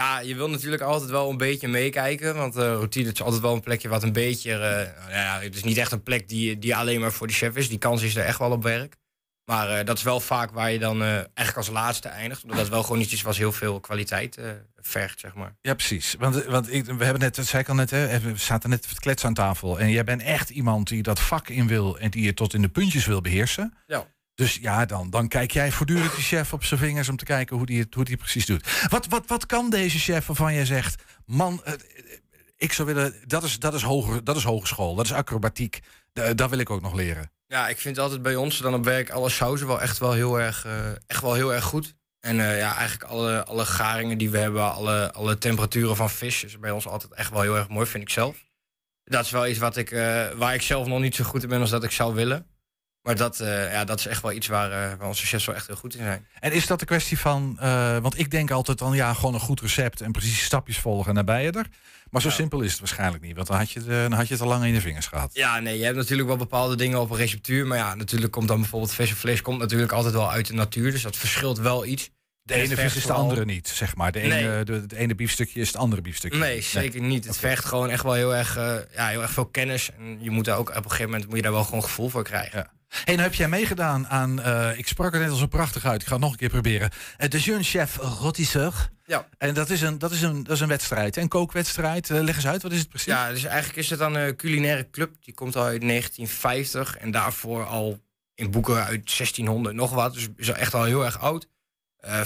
Ja, je wil natuurlijk altijd wel een beetje meekijken. Want eh routine is altijd wel een plekje wat een beetje... eh, nou ja, het is niet echt een plek die, die alleen maar voor de chef is. Die kans is er echt wel op werk. Maar eh, dat is wel vaak waar je dan eigenlijk als laatste eindigt. Omdat dat wel gewoon iets is wat heel veel kwaliteit vergt, zeg maar. Ja, precies. Want, want ik, we hebben net, dat zei ik al net, hè, we zaten net te kletsen aan tafel. En jij bent echt iemand die dat vak in wil en die je tot in de puntjes wil beheersen. Ja. Dus ja, dan, dan kijk jij voortdurend die chef op zijn vingers om te kijken hoe die het, hoe die precies doet. Wat, wat, wat kan deze chef waarvan jij zegt, man, eh, ik zou willen, dat is, dat is, hoger, dat is hogeschool, dat is acrobatiek, Da- dat wil ik ook nog leren. Ja, ik vind altijd bij ons dan op werk alle sauzen wel echt wel heel erg, eh, echt wel heel erg goed. En eh, ja, eigenlijk alle, alle garingen die we hebben, alle, alle temperaturen van vis is bij ons altijd echt wel heel erg mooi, vind ik zelf. Dat is wel iets wat ik, eh, waar ik zelf nog niet zo goed in ben als dat ik zou willen. Maar dat, eh, ja, dat is echt wel iets waar, eh, waar onze chefs wel echt heel goed in zijn. En is dat de kwestie van, eh, want ik denk altijd dan ja, gewoon een goed recept en precies stapjes volgen en ben je er. Maar zo simpel is het waarschijnlijk niet, want dan had je het, dan had je het al lang in de vingers gehad. Ja, nee, je hebt natuurlijk wel bepaalde dingen op een receptuur. Maar ja, natuurlijk komt dan bijvoorbeeld en vlees komt natuurlijk altijd wel uit de natuur. Dus dat verschilt wel iets. De En ene vis is de andere niet, zeg maar. De Nee. ene, de, het ene biefstukje is het andere biefstukje. Nee, zeker niet. Het vergt gewoon echt wel heel erg, ja, heel erg veel kennis. En je moet daar ook op een gegeven moment moet je daar wel gewoon gevoel voor krijgen. Hey, nou heb jij meegedaan aan, eh, ik sprak er net als een prachtig uit, ik ga het nog een keer proberen. Eh, de Jeune Chef Rôtisseur. Ja. En dat is een, dat is een, dat is een wedstrijd, een kookwedstrijd. Eh, leg eens uit, wat is het precies? Ja, dus eigenlijk is het dan een culinaire club. Die komt al uit 1950 en daarvoor al in boeken uit 1600 nog wat. Dus is al echt al heel erg oud. Eh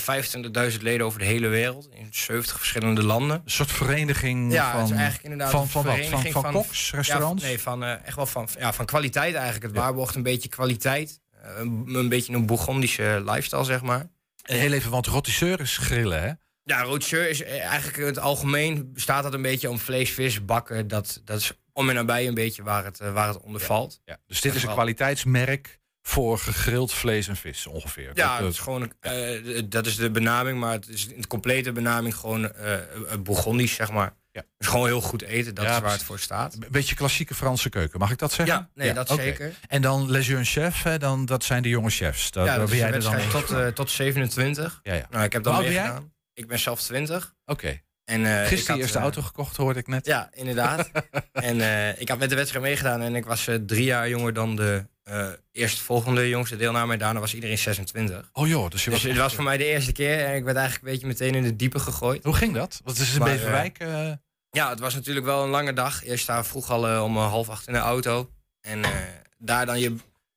25.000 leden over de hele wereld in 70 verschillende landen. Een soort vereniging Ja, van, het is eigenlijk inderdaad van, van wat? Van, van, van- koks, restaurants? Ja, nee, van, eh, echt wel van, ja, van kwaliteit eigenlijk. Het waarborgt een beetje kwaliteit. Eh, een, een beetje een Bourgondische lifestyle, zeg maar. Heel even, want rôtisseur is grillen, hè? Ja, roodsheur is eh, eigenlijk in het algemeen bestaat dat een beetje om vlees, vis, bakken. Dat, dat is om en nabij een beetje waar het, eh, waar het onder valt. Ja, dus dit is een kwaliteitsmerk voor gegrild vlees en vis ongeveer. Ja, Dat, dat is gewoon eh, dat is de benaming, maar het is in de complete benaming gewoon eh eh, Bourgondisch, zeg maar. Ja. Is gewoon heel goed eten, dat Ja, is waar het voor staat. Een beetje klassieke Franse keuken, mag ik dat zeggen? Ja, nee, dat zeker. En dan Les Jeunes Chefs, hè, dan, dat zijn de jonge chefs. Dat, ja, dat ben is jij er dan tot, eh, tot 27. Ja, ja. Nou, ik heb jij? meegedaan. Ik ben zelf 20. Oké. En, eh, Gisteren eerste eh, auto gekocht, hoorde ik net. Ja, inderdaad. en eh, ik had met de wedstrijd meegedaan en ik was eh, drie jaar jonger dan de eh eerst volgende jongste deelnamer, daarna was iedereen 26. Oh joh, dus je was het was voor mij de eerste keer en ik werd eigenlijk een beetje meteen in de diepe gegooid. Hoe ging dat? Het is in Maar, Beverwijk. eh, Ja, het was natuurlijk wel een lange dag. Eerst daar vroeg al eh, om eh, half acht in de auto. En eh, daar dan je,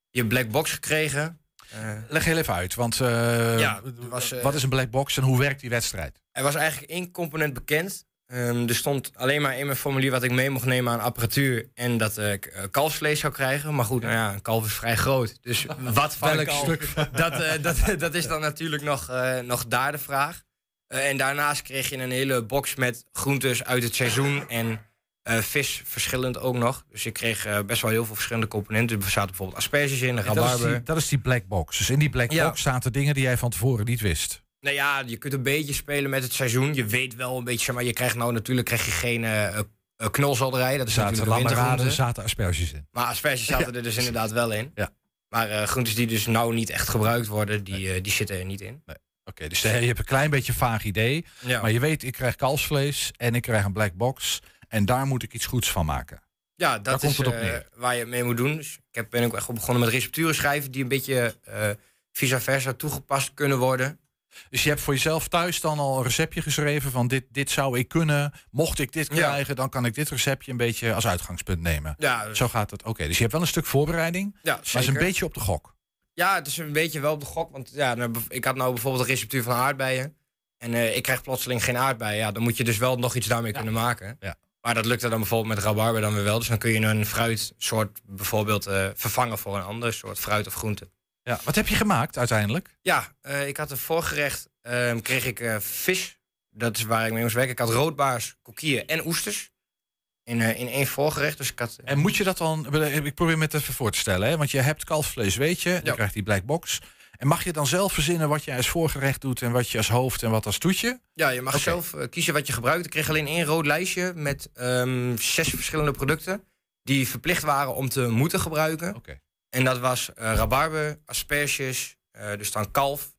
je black box gekregen. Eh, Leg heel even uit, want eh, Ja, het was, eh, wat is een black box en hoe werkt die wedstrijd? er was eigenlijk één component bekend. Ehm, er stond alleen maar in mijn formulier wat ik mee mocht nemen aan apparatuur. En dat ik eh, kalfsvlees zou krijgen. Maar goed, nou ja, een kalf is vrij groot. Dus wat van Welk stuk Dat, eh, dat, dat is dan natuurlijk nog, eh, nog daar de vraag. En daarnaast kreeg je een hele box met groentes uit het seizoen. En vis verschillend ook nog. Dus ik kreeg best wel heel veel verschillende componenten. Er zaten bijvoorbeeld asperges in, En dat, is rabarber. die, dat is die black box. Dus in die black Ja. box zaten dingen die jij van tevoren niet wist. Nou ja, je kunt een beetje spelen met het seizoen. Je weet wel een beetje, maar je krijgt nou natuurlijk krijg je geen knolselderij. Dat Er is zaten natuurlijk lammerraden, wintergroente. zaten asperges in. Maar asperges zaten Ja. er dus inderdaad wel in. Ja. Maar eh, groentes die dus nou niet echt gebruikt worden, die, die zitten er niet in. Oké, dus je hebt een klein beetje vaag idee. Ja. Maar je weet, ik krijg kalfsvlees en ik krijg een black box. En daar moet ik iets goeds van maken. Ja, Daar dat komt is het waar je mee moet doen. Dus ik heb, ben ook echt begonnen met recepturen schrijven die een beetje vice versa toegepast kunnen worden. Dus je hebt voor jezelf thuis dan al een receptje geschreven van dit, dit zou ik kunnen. Mocht ik dit Ja. krijgen, dan kan ik dit receptje een beetje als uitgangspunt nemen. Ja, dus- Zo gaat het. Oké, dus je hebt wel een stuk voorbereiding. Ja, Maar het is een zeker. beetje op de gok. Ja, het is een beetje wel op de gok. Want ja, nou, ik had nou bijvoorbeeld een receptuur van aardbeien. En eh, ik krijg plotseling geen aardbeien. Ja, dan moet je dus wel nog iets daarmee kunnen maken. Ja. Maar dat lukte dan bijvoorbeeld met rabarber dan weer wel. Dus dan kun je een fruitsoort bijvoorbeeld eh, vervangen voor een ander soort fruit of groente. Ja, wat heb je gemaakt uiteindelijk? Ja, eh, ik had een voorgerecht, ehm, kreeg ik eh, vis. Dat is waar ik mee moest werken. Ik had roodbaars, kokieën en oesters. In, eh, in één voorgerecht. Dus ik had, En moet je dat dan, ik probeer me het even voor te stellen, hè? want je hebt kalfsvlees, weet je, dan krijgt die black box. En mag je dan zelf verzinnen wat je als voorgerecht doet en wat je als hoofd en wat als toetje? Ja, je mag zelf kiezen wat je gebruikt. Ik kreeg alleen één rood lijstje met ehm, zes verschillende producten. Die verplicht waren om te moeten gebruiken. Oké. En dat was eh, rabarber, asperges, eh, dus dan kalf,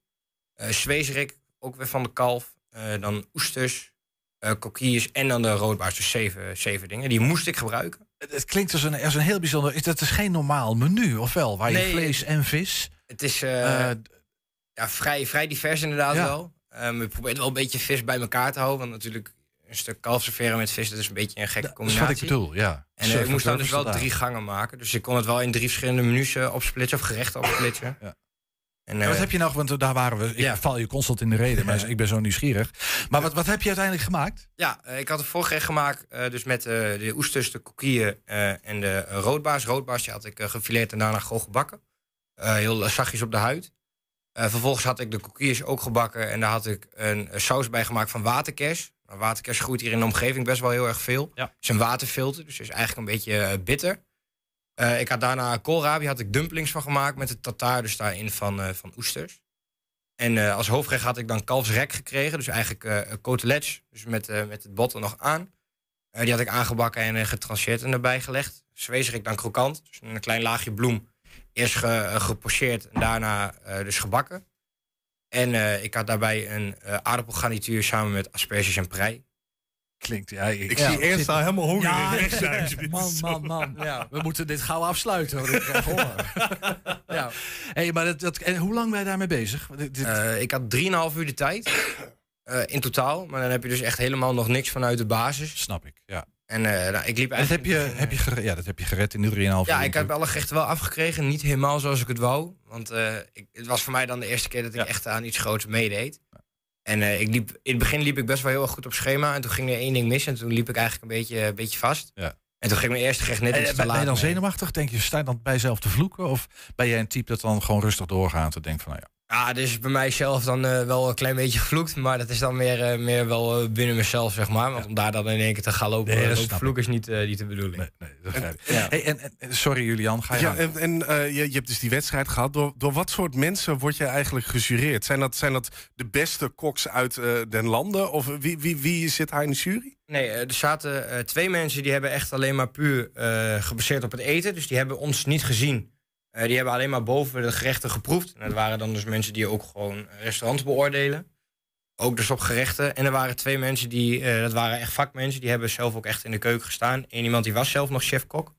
eh zwezerik, ook weer van de kalf. dan oesters, eh kokkies en dan de roodbaars. Dus zeven, zeven dingen. Die moest ik gebruiken. Het, klinkt als een, als een heel bijzonder, is- dat is geen normaal menu, of wel? Waar je Nee, vlees en vis. Het is ja, vrij, vrij divers inderdaad Ja. wel. Ehm we proberen wel een beetje vis bij elkaar te houden. Want natuurlijk een stuk kalf serveren met vis, dat is een beetje een gekke dat is combinatie. wat ik bedoel, ja. En eh, ik moest dan dus wel drie gangen maken. Dus ik kon het wel in drie verschillende menus eh, opsplitsen of gerechten opsplitsen. Ja. En, En wat eh, heb je nog, want daar waren we, ik Ja. val je constant in de reden, maar ik ben zo nieuwsgierig. Maar wat, wat heb je uiteindelijk gemaakt? Ja, ik had een voorgerecht gemaakt dus met de oesters, de kokieën eh, en de roodbaars. Roodbaars die had ik gefileerd en daarna gewoon gebakken. Heel zachtjes op de huid. Vervolgens had ik de koekjes ook gebakken en daar had ik een, saus bij gemaakt van waterkers. Nou, waterkers groeit hier in de omgeving best wel heel erg veel. Ja. Het is een waterfilter, dus is eigenlijk een beetje eh, bitter. Eh, ik had daarna koolrabi, had ik dumplings van gemaakt met de tartaar dus daarin van, eh, van oesters. En als hoofdgerecht had ik dan kalfsrek gekregen, dus eigenlijk cotelets, dus met, met het bot er nog aan. Die had ik aangebakken en uh, getrancheerd en erbij gelegd. Zwezerik dan krokant, dus een klein laagje bloem. Eerst ge, uh, gepocheerd en daarna uh, dus gebakken. En uh, ik had daarbij een uh, aardappelgarnituur samen met asperges en prei. Klinkt, ja. Ik, Ik ja, zie zit- daar helemaal honger Ja, in is Man, man, man. Ja. We moeten dit gauw afsluiten, want ik krijg honger. Ja. hey, maar dat, dat, en hoe lang ben je daarmee bezig? Uh, ik had 3,5 uur de tijd uh, in totaal. Maar dan heb je dus echt helemaal nog niks vanuit de basis. Snap ik, ja. En uh, nou, ik liep En dat heb eigenlijk... je, heb je gered, ja, dat heb je gered in de 3,5 uur. Ja, ik heb alle gerechten wel afgekregen. Niet helemaal zoals ik het wou. Want uh, ik, het was voor mij dan de eerste keer dat ik Ja. echt aan iets groots meedeed. En uh, ik liep, in het begin liep ik best wel heel erg goed op schema. En toen ging er één ding mis. En toen liep ik eigenlijk een beetje, een beetje vast. Ja. En toen ging mijn eerste gerecht net En, iets te ben, laat. ben je dan mee. zenuwachtig? Denk je, sta je dan bij jezelf te vloeken? Of ben jij een type dat dan gewoon rustig doorgaat en denkt van, nou ja, Ja, dus bij mijzelf dan uh, wel een klein beetje gevloekt. Maar dat is dan meer, uh, meer wel uh, binnen mezelf, zeg maar. Want om daar dan in één keer te gaan lopen, Nee, lopen vloeken is niet, uh, niet de bedoeling. nee, nee, dat begrijp ik. Ja. Hey, en, en, sorry Julian, ga je Ja, en, en eh, je, je hebt dus die wedstrijd gehad. Door, door wat soort mensen word je eigenlijk gejureerd? Zijn dat, zijn dat de beste koks uit eh, den landen? Of wie, wie, wie zit daar in de jury? Nee, eh, er zaten eh, twee mensen die hebben echt alleen maar puur eh, gebaseerd op het eten. Dus die hebben ons niet gezien. Eh, die hebben alleen maar boven de gerechten geproefd. En dat waren dan dus mensen die ook gewoon restaurants beoordelen. Ook dus op gerechten. En er waren twee mensen die, eh, dat waren echt vakmensen, die hebben zelf ook echt in de keuken gestaan. Eén iemand die was zelf nog chef-kok.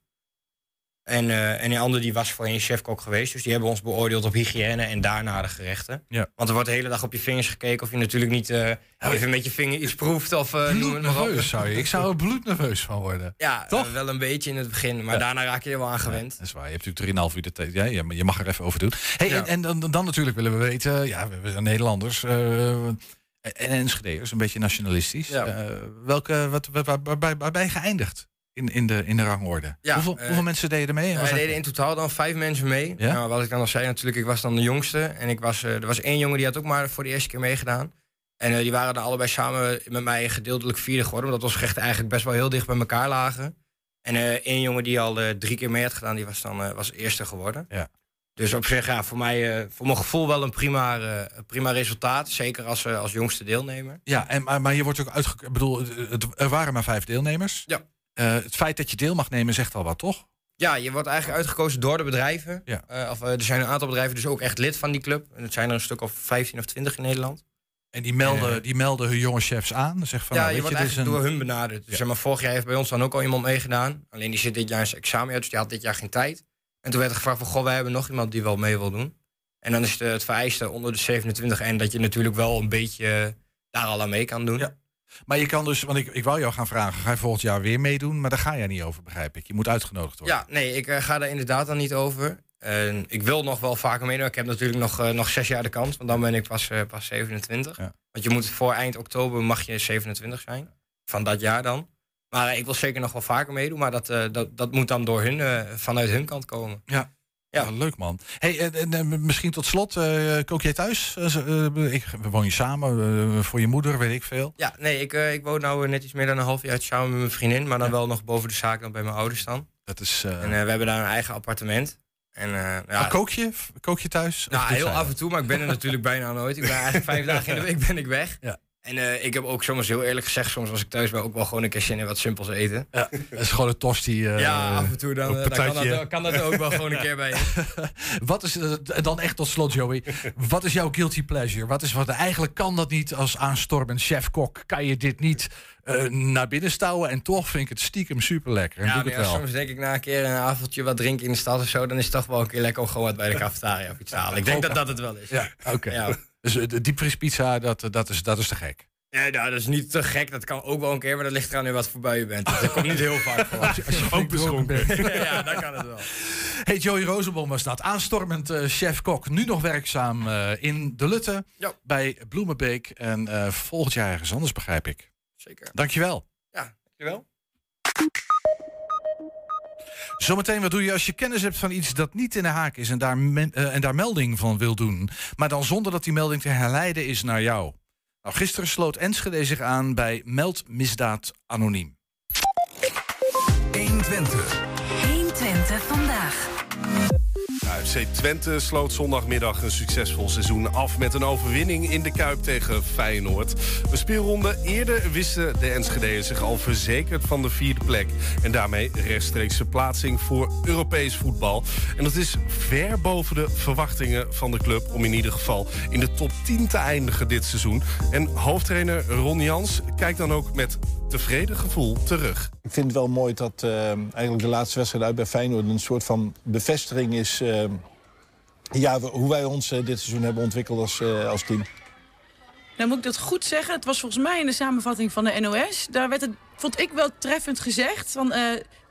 En, eh, en een ander die was voorheen chefkok geweest. Dus die hebben ons beoordeeld op hygiëne en daarna de gerechten. Ja. Want er wordt de hele dag op je vingers gekeken of je natuurlijk niet eh, even met je vinger iets proeft. Of uh. Bloednerveus zou je. Ik zou er bloednerveus van worden. Ja, Toch? wel een beetje in het begin. Maar Ja. daarna raak je er wel aan gewend. Dat is waar. Je hebt natuurlijk 3,5 uur de tijd. Ja, je mag er even over doen. Hey, en, en dan, dan natuurlijk willen we weten, ja, we- zijn Nederlanders en Enschede'ers, een beetje nationalistisch. Ja. Welke, wat, waar, waar, waar, waar ben je geëindigd in, in, de, in de rangorde? Ja, hoeveel, eh, hoeveel mensen deden er mee? Wij was dat- deden in totaal dan vijf mensen mee. Ja? Nou, wat ik dan al zei, natuurlijk, ik was dan de jongste. En ik was, eh, er was één jongen die had ook maar voor de eerste keer meegedaan. En eh, die waren dan allebei samen met mij gedeeltelijk vierde geworden. Omdat onze gerechten eigenlijk best wel heel dicht bij elkaar lagen. En één jongen die al drie keer mee had gedaan, die was dan was eerste geworden. Ja. Dus op zich, ja, voor mij, voor mijn gevoel wel een prima, prima resultaat. Zeker als, als jongste deelnemer. Ja, en, maar, maar je wordt ook uitge... Ik bedoel, het, er waren maar vijf deelnemers. Ja. Eh, het feit dat je deel mag nemen zegt al wat, toch? Ja, je wordt eigenlijk uitgekozen door de bedrijven. Ja. Eh, of, eh, er zijn een aantal bedrijven dus ook echt lid van die club. En het zijn er een stuk of 15 of 20 in Nederland. En die melden, die melden hun jonge chefs aan. Zeg van, ja, nou, je wordt eigenlijk een- door hun benaderd. Dus zeg maar, vorig jaar heeft bij ons dan ook al iemand meegedaan. Alleen die zit dit jaar in zijn examen uit, dus die had dit jaar geen tijd. En toen werd er gevraagd van, goh, wij hebben nog iemand die wel mee wil doen. En dan is het, het vereiste onder de 27 en dat je natuurlijk wel een beetje daar al aan mee kan doen. Ja. Maar je kan dus, want ik, ik wou jou gaan vragen, ga je volgend jaar weer meedoen? Maar daar ga jij niet over, begrijp ik. Je moet uitgenodigd worden. Ja, nee, ik eh, ga daar inderdaad dan niet over. Ik wil nog wel vaker meedoen. Ik heb natuurlijk nog, eh, nog zes jaar de kans, want dan ben ik pas, eh, pas 27. Want je moet voor eind oktober mag je 27 zijn. Van dat jaar dan. Maar ik wil zeker nog wel vaker meedoen. Maar dat, dat, dat moet dan door hun, vanuit hun kant komen. Ja. Ja, leuk man. Hey, en, en, en misschien tot slot, eh, kook jij thuis? Eh, eh, ik, we woon je samen, eh, voor je moeder, weet ik veel. Ja, nee, ik, eh, ik woon nu net iets meer dan een half jaar samen met mijn vriendin. Maar dan wel nog boven de zaak dan bij mijn ouders dan. Dat is... eh, En eh, we hebben daar een eigen appartement. En, eh, ja, Maar kook je? Kook je thuis? Nou, heel af en toe, maar ik ben er natuurlijk bijna nooit. Ik ben eigenlijk vijf dagen in de week ben ik weg. Ja. En eh, ik heb ook soms heel eerlijk gezegd, soms als ik thuis ben, ook wel gewoon een keer zin in wat simpels eten. Ja, dat is gewoon een tosti. eh, ja, af en toe dan, eh, dan kan, dat, kan dat ook wel gewoon een keer bij je. Wat is, dan echt tot slot, Joey. Wat is jouw guilty pleasure? Wat is wat eigenlijk kan dat niet als aanstormend chef-kok? Kan je dit niet naar binnen stouwen? En toch vind ik het stiekem super lekker. Ja, het ja, soms denk ik na een keer een avondje wat drinken in de stad of zo, dan is het toch wel een keer lekker om gewoon wat bij de cafetaria of iets te halen. Ik denk dat dat het wel is. Ja, oké. Ja. Dus de diepvriespizza, dat, dat, is, dat is te gek. Ja, nou, dat is niet te gek. Dat kan ook wel een keer, maar dat ligt eraan in wat voor bui je bent. Dus dat komt niet heel vaak voor. Als je, als je ook beschonken bent. ja, dan kan het wel. Hey, Joey Rozenboom was dat. Aanstormend eh, chef-kok. Nu nog werkzaam eh, in De Lutte. Bij Bloemenbeek. En eh, volgend jaar ergens anders, begrijp ik. Zeker. Dankjewel. Ja, dankjewel. Zometeen, wat doe je als je kennis hebt van iets dat niet in de haak is en daar, men- eh, en daar melding van wil doen, maar dan zonder dat die melding te herleiden is naar jou? Nou, gisteren sloot Enschede zich aan bij Meld Misdaad Anoniem. 120. 120 vandaag. Nou, FC Twente sloot zondagmiddag een succesvol seizoen af... met een overwinning in de Kuip tegen Feyenoord. Een speelronde eerder wisten de Enschede'ers zich al verzekerd van de vierde plek. En daarmee rechtstreeks verplaatsing voor Europees voetbal. En dat is ver boven de verwachtingen van de club... om in ieder geval in de top 10 te eindigen dit seizoen. En hoofdtrainer Ron Jans kijkt dan ook met tevreden gevoel terug. Ik vind het wel mooi dat eh, eigenlijk de laatste wedstrijd uit bij Feyenoord... een soort van bevestiging is eh, ja, hoe wij ons eh, dit seizoen hebben ontwikkeld als, eh, als team. Nou moet ik dat goed zeggen. Het was volgens mij in de samenvatting van de NOS. Daar werd het, vond ik wel treffend gezegd. Van, eh,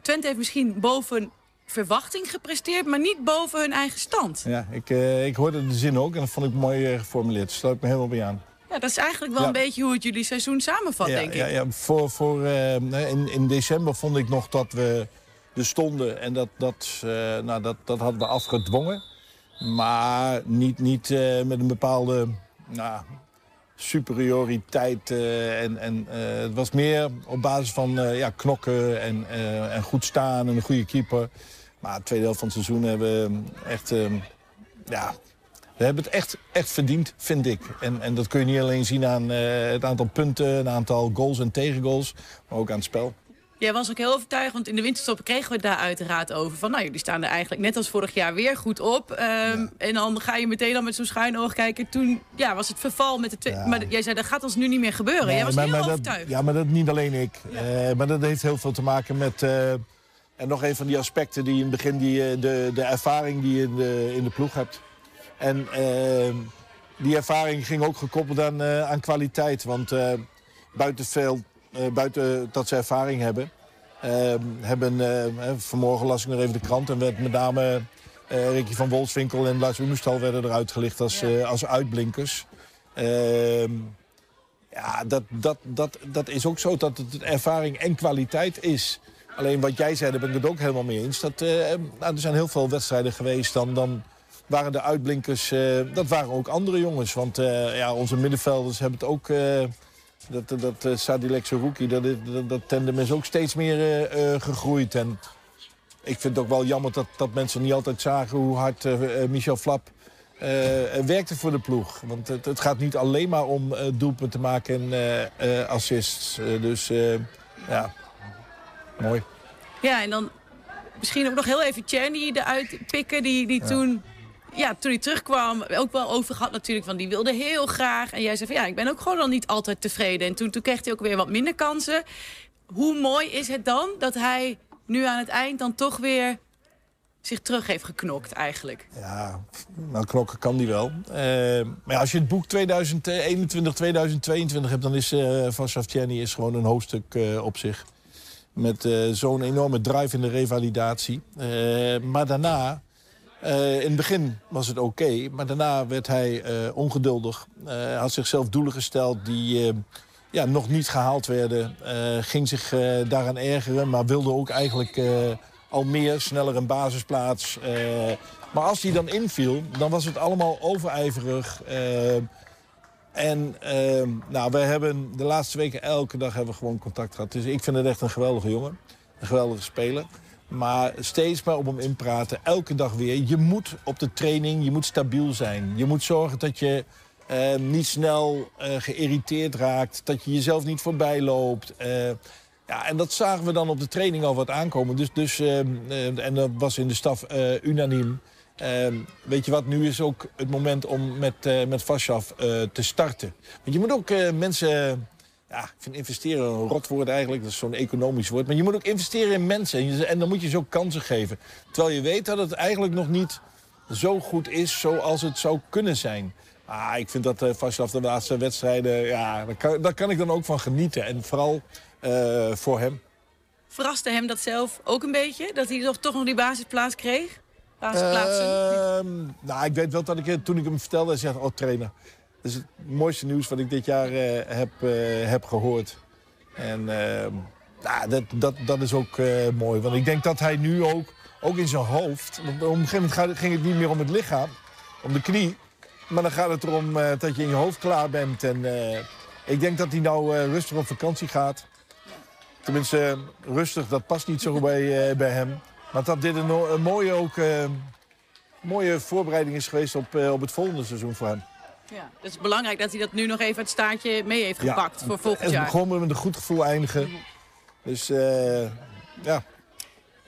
Twente heeft misschien boven verwachting gepresteerd... maar niet boven hun eigen stand. Ja, ik, ik hoorde de zin ook en dat vond ik mooi geformuleerd. Sluit ik me helemaal bij aan. Ja, dat is eigenlijk wel Ja. een beetje hoe het jullie seizoen samenvat, ja, denk ik. ja, ja, voor, voor, in, in december vond ik nog dat we er stonden en dat, dat, eh, nou, dat, dat hadden we afgedwongen. Maar niet, niet eh, met een bepaalde nou, superioriteit. eh, en, en, het was meer op basis van eh, ja, knokken en, en goed staan en een goede keeper. Maar de tweede helft van het seizoen hebben we echt... ja, we hebben het echt, echt verdiend, vind ik. En, en dat kun je niet alleen zien aan het aantal punten, het aantal goals en tegengoals, maar ook aan het spel. Jij was ook heel overtuigd, want in de winterstop kregen we het daar uiteraard over. Van nou, jullie staan er eigenlijk net als vorig jaar weer goed op. Ehm, En dan ga je meteen al met zo'n schuin oog kijken. Toen ja, was het verval met de twee. Maar jij zei, dat gaat ons nu niet meer gebeuren. Jij was maar, heel maar dat, overtuigd. ja, maar dat niet alleen ik. Eh, maar dat heeft heel veel te maken met, eh, En nog een van die aspecten die in het begin, die, eh, de, de ervaring die je in de, in de ploeg hebt. En eh, die ervaring ging ook gekoppeld aan, aan kwaliteit. Want buiten, veel, buiten dat ze ervaring hebben... eh, hebben eh, vanmorgen las ik nog even de krant en werd met name... eh Ricky van Wolfswinkel en Lars Oenestal werden eruit gelicht als, eh, als uitblinkers. Ehm, ja, dat, dat, dat, dat is ook zo dat het ervaring en kwaliteit is. Alleen wat jij zei, daar ben ik het ook helemaal mee eens. Dat, eh, nou, er zijn heel veel wedstrijden geweest. Dan, dan waren de uitblinkers, eh, dat waren ook andere jongens. Want eh, ja, onze middenvelders hebben het ook... eh, dat dat uh, Sadilek Saruki, dat, dat, dat tandem is ook steeds meer eh, eh, gegroeid. En ik vind het ook wel jammer dat, dat mensen niet altijd zagen hoe hard eh, eh, Michel Flap eh, werkte voor de ploeg. Want het, het gaat niet alleen maar om eh doelpunten te maken en eh, eh, assists. Eh, dus eh, ja, mooi. Ja, en dan misschien ook nog heel even Tjerny eruit pikken. Die, die toen, ja, toen hij terugkwam ook wel over gehad natuurlijk. Van die wilde heel graag. En jij zei van ja, ik ben ook gewoon dan niet altijd tevreden. En toen, toen kreeg hij ook weer wat minder kansen. Hoe mooi is het dan dat hij nu aan het eind dan toch weer zich terug heeft geknokt eigenlijk? Ja, nou, knokken kan die wel. Eh, maar als je het boek 2021, 2022 hebt... dan is eh van Saftieni is gewoon een hoofdstuk eh, op zich. Met zo'n enorme drive in de revalidatie. Maar daarna... eh, in het begin was het oké, maar daarna werd hij eh, ongeduldig. Eh, Hij had zichzelf doelen gesteld die ja, nog niet gehaald werden. Ging zich daaraan ergeren, maar wilde ook eigenlijk al meer, sneller een basisplaats. Maar als hij dan inviel, dan was het allemaal overijverig. En nou, we hebben de laatste weken elke dag hebben we gewoon contact gehad. Dus ik vind het echt een geweldige jongen. Een geweldige speler. Maar steeds maar op hem inpraten. Elke dag weer. Je moet op de training, je moet stabiel zijn. Je moet zorgen dat je eh, niet snel eh, geïrriteerd raakt. Dat je jezelf niet voorbij loopt. Eh, ja, en dat zagen we dan op de training al wat aankomen. Dus, dus, eh, eh, en dat was in de staf unaniem. Eh, weet je wat, nu is ook het moment om met, eh met Vashav eh, te starten. Want je moet ook mensen... Ja, ik vind investeren een rotwoord eigenlijk. Dat is zo'n economisch woord. Maar je moet ook investeren in mensen. En, je- en dan moet je ze ook kansen geven. Terwijl je weet dat het eigenlijk nog niet zo goed is zoals het zou kunnen zijn. Ah, ik vind dat uh, Vashav de laatste wedstrijden... Ja, daar kan, daar kan ik dan ook van genieten. En vooral eh, voor hem. Verraste hem dat zelf ook een beetje? Dat hij toch, toch nog die basisplaats kreeg? Basisplaatsen? Ehm, nou, ik weet wel dat ik eh, toen ik hem vertelde, hij zegt, oh trainer. Is het mooiste nieuws wat ik dit jaar eh, heb, eh, heb gehoord. En ehm, nou, dat, dat, dat is ook eh, mooi. Want ik denk dat hij nu ook, ook in zijn hoofd... Want op een gegeven moment ging het niet meer om het lichaam, om de knie. Maar dan gaat het erom eh, dat je in je hoofd klaar bent. En eh, ik denk dat hij nou eh, rustig op vakantie gaat. Tenminste, eh, rustig, dat past niet zo bij, eh, bij hem. Maar dat dit een, mooie, ook, eh, mooie voorbereiding is geweest op, eh, op het volgende seizoen voor hem. Ja, het is belangrijk dat hij dat nu nog even het staartje mee heeft gepakt voor volgend en jaar. Mhm. gewoon met een goed gevoel eindigen. Dus eh, ja,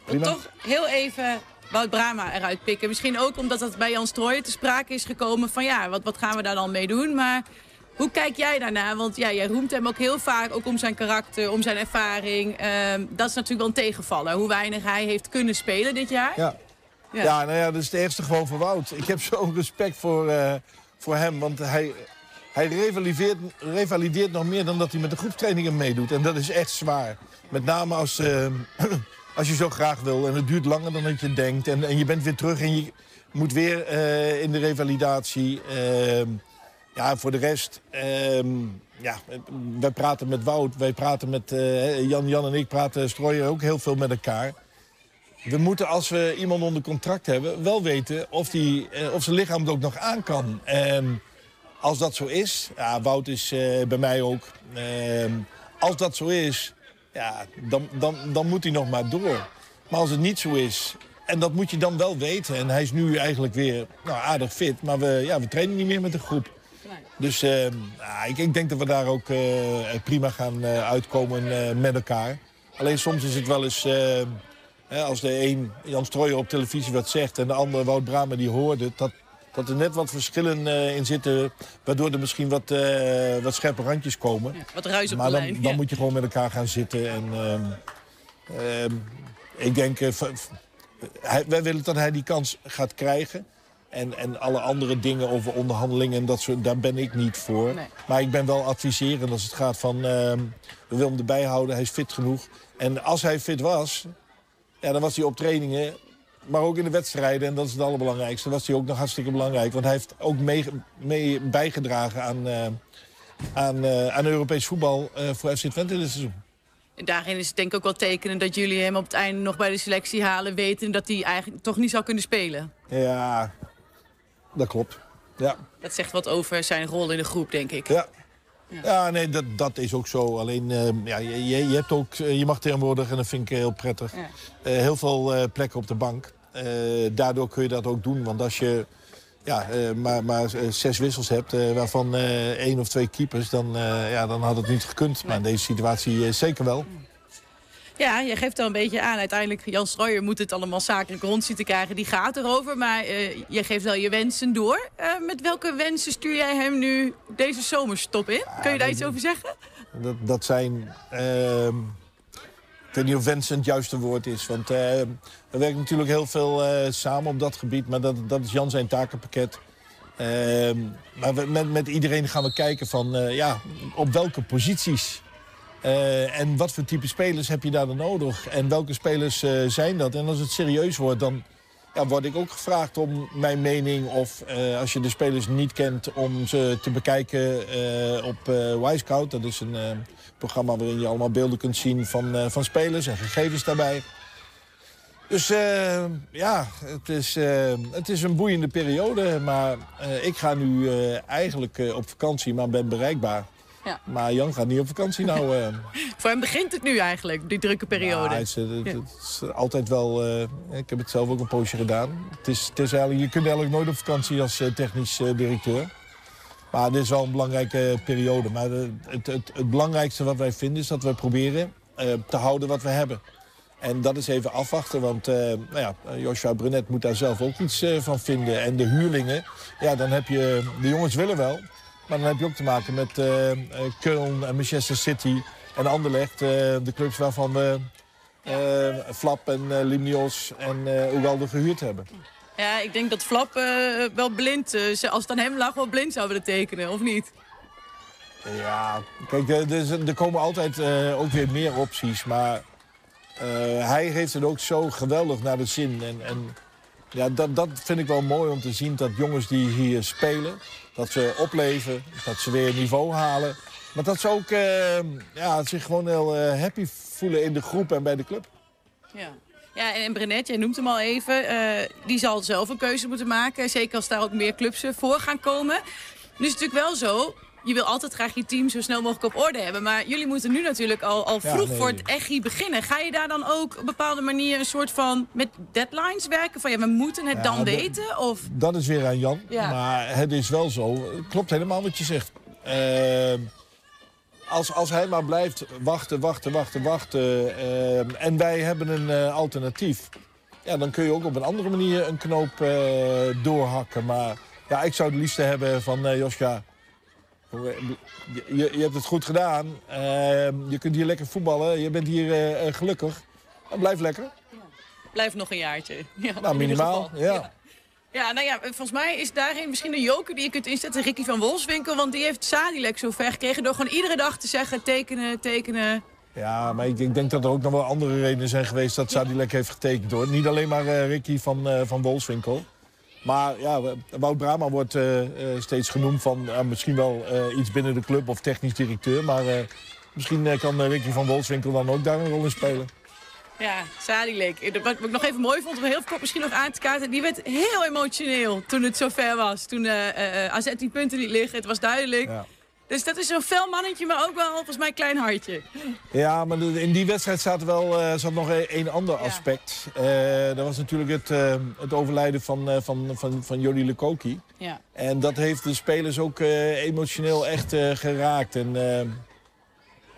prima. Toch heel even Wout Brama eruit pikken. Misschien ook omdat dat bij Jan Strooijen te sprake is gekomen van ja, wat, wat gaan we daar dan mee doen? Maar hoe kijk jij daarna? Want ja, jij roemt hem ook heel vaak ook om zijn karakter, om zijn ervaring. Ehm, dat is natuurlijk wel een tegenvaller. Hoe weinig hij heeft kunnen spelen dit jaar. Ja. Ja. Ja. nou ja, dat is het eerste gewoon voor Wout. Ik heb zo'n respect voor, eh, voor hem, want hij, hij revalideert, revalideert nog meer dan dat hij met de groepstrainingen meedoet. En dat is echt zwaar. Met name als, eh, als je zo graag wil en het duurt langer dan dat je denkt. En, en je bent weer terug en je moet weer eh, in de revalidatie. Ehm, ja, voor de rest, ehm, ja, wij praten met Wout, wij praten met eh, Jan, Jan en ik praten Strooijer ook heel veel met elkaar. We moeten, als we iemand onder contract hebben, wel weten of, die, eh, of zijn lichaam het ook nog aan kan. En als dat zo is, ja, Wout is eh, bij mij ook. Ehm, als dat zo is, ja, dan, dan, dan moet hij nog maar door. Maar als het niet zo is, en dat moet je dan wel weten. En hij is nu eigenlijk weer nou, aardig fit, maar we, ja, we trainen niet meer met de groep. Dus eh, ja, ik, ik denk dat we daar ook eh, prima gaan uitkomen met elkaar. Alleen soms is het wel eens... als de een, Jan Strooijer, op televisie wat zegt... en de andere, Wout Brama, die hoorde. Dat, dat er net wat verschillen eh, in zitten... waardoor er misschien wat, eh, wat scherpe randjes komen. Wat ruis op maar de dan, lijn. dan ja. moet je gewoon met elkaar gaan zitten. En, ehm, ehm, ik denk, eh, hij- wij willen dat hij die kans gaat krijgen. En, en alle andere dingen over onderhandelingen, en dat soort, daar ben ik niet voor. Nee. Maar ik ben wel adviserend als het gaat van... ehm, we willen hem erbij houden, hij is fit genoeg. En als hij fit was, ja, dan was hij op trainingen... maar ook in de wedstrijden, en dat is het allerbelangrijkste... was hij ook nog hartstikke belangrijk. Want hij heeft ook mee, mee bijgedragen aan, eh, aan, eh, aan Europees voetbal... eh, voor FC Twente dit seizoen. En daarin is het denk ik ook wel tekenen dat jullie hem op het einde nog bij de selectie halen... weten dat hij eigenlijk toch niet zou kunnen spelen. Ja, dat klopt. Ja. Dat zegt wat over zijn rol in de groep, denk ik. Ja. Ja, nee, dat, dat is ook zo. Alleen, eh, ja, je, je, hebt ook, eh, je mag tegenwoordig, en dat vind ik heel prettig, Ja. eh, heel veel eh, plekken op de bank. Daardoor kun je dat ook doen. Want als je ja, maar, maar zes wissels hebt, waarvan één of twee keepers, dan, ja, dan had het niet gekund. Maar in deze situatie zeker wel. Ja, je geeft al een beetje aan. Uiteindelijk, Jan Strooijer moet het allemaal zakelijk rond zien te krijgen. Die gaat erover, maar eh je geeft wel je wensen door. Eh, met welke wensen stuur jij hem nu deze zomerstop in? Kun je daar iets over zeggen? Dat, dat zijn... ehm, ik weet niet of wensen het juiste woord is. Want eh, we werken natuurlijk heel veel eh, samen op dat gebied. Maar dat, dat is Jan zijn takenpakket. Ehm, maar we- met, met iedereen gaan we kijken van... eh, ja, op welke posities... eh, en wat voor type spelers heb je daar dan nodig? En welke spelers eh, zijn dat? En als het serieus wordt, dan ja, word ik ook gevraagd om mijn mening... of eh, als je de spelers niet kent, om ze te bekijken op Wisecout. Dat is een programma waarin je allemaal beelden kunt zien van, van spelers en gegevens daarbij. Dus ja, het is, het is een boeiende periode. Maar ik ga nu eigenlijk op vakantie, maar ben bereikbaar. Ja. Maar Jan gaat niet op vakantie nou. eh. Voor hem begint het nu eigenlijk, die drukke periode. Ja, het, is, het- Ja. het is altijd wel... eh, ik heb het zelf ook een poosje gedaan. Het is, het is eigenlijk, je kunt eigenlijk nooit op vakantie als eh, technisch directeur. Maar dit is wel een belangrijke periode. Maar het, het, het belangrijkste wat wij vinden is dat we proberen te houden wat we hebben. En dat is even afwachten, want eh, nou ja, Joshua Brunet moet daar zelf ook iets van vinden. En de huurlingen, ja, dan heb je... De jongens willen wel, maar dan heb je ook te maken met eh eh, Köln en Manchester City en Anderlecht. eh, de clubs waarvan we Flap en Limnios en eh Ugalde gehuurd hebben. Ja, ik denk dat Flap wel blind, als het aan hem lag, wel blind zou willen tekenen, of niet? Ja, kijk, er, er komen altijd ook weer meer opties. Maar hij heeft het ook zo geweldig naar de zin. En, en ja, dat, dat vind ik wel mooi om te zien dat jongens die hier spelen... dat ze opleven, dat ze weer niveau halen. Maar dat ze ook eh, ja, zich gewoon heel eh, happy voelen in de groep en bij de club. Ja. Ja, en en Brenet, jij noemt hem al even, eh, die zal zelf een keuze moeten maken. Zeker als daar ook meer clubs voor gaan komen. Nu is het natuurlijk wel zo, je wil altijd graag je team zo snel mogelijk op orde hebben. Maar jullie moeten nu natuurlijk al, al Ja, vroeg nee. voor het echi beginnen. Ga je daar dan ook op een bepaalde manier een soort van met deadlines werken? Van ja, we moeten het Ja, dan weten? Of... Dat is weer aan Jan. Ja. Maar het is wel zo. Het klopt helemaal wat je zegt. Eh, als, als hij maar blijft wachten, wachten, wachten, wachten... eh, en wij hebben een eh, alternatief... Ja, dan kun je ook op een andere manier een knoop doorhakken. Maar ja, ik zou het liefste hebben van Joska... Je, je, je hebt het goed gedaan. Eh, je kunt hier lekker voetballen. Je bent hier eh, eh, gelukkig. Dan blijf lekker. Blijf nog een jaartje. Ja, Nou, minimaal. geval. Ja. Ja, nou ja, volgens mij is daarin misschien een joker die je kunt inzetten. Ricky van Wolfswinkel, want die heeft Sadilek zo ver gekregen... door gewoon iedere dag te zeggen tekenen, tekenen. Ja, maar ik, ik denk dat er ook nog wel andere redenen zijn geweest dat Sadilek heeft getekend hoor. Niet alleen maar eh, Ricky van, eh van Wolfswinkel. Maar ja, Wout Brama wordt eh, eh, steeds genoemd van misschien wel eh, iets binnen de club of technisch directeur. Maar misschien kan Ricky van Wolfswinkel dan ook daar een rol in spelen. Ja, Sadilek. Wat ik nog even mooi vond, om heel kort misschien nog aan te kaarten... die werd heel emotioneel toen het zover was. Toen AZ die punten liet liggen, het was duidelijk. Ja. Dus dat is zo'n fel mannetje, maar ook wel volgens mij een klein hartje. Ja, maar in die wedstrijd zat, wel, eh, zat nog een, een ander aspect. Eh, dat was natuurlijk het, eh, het overlijden van, van, van, van Jody Lukoki. Ja. En dat heeft de spelers ook emotioneel echt geraakt. En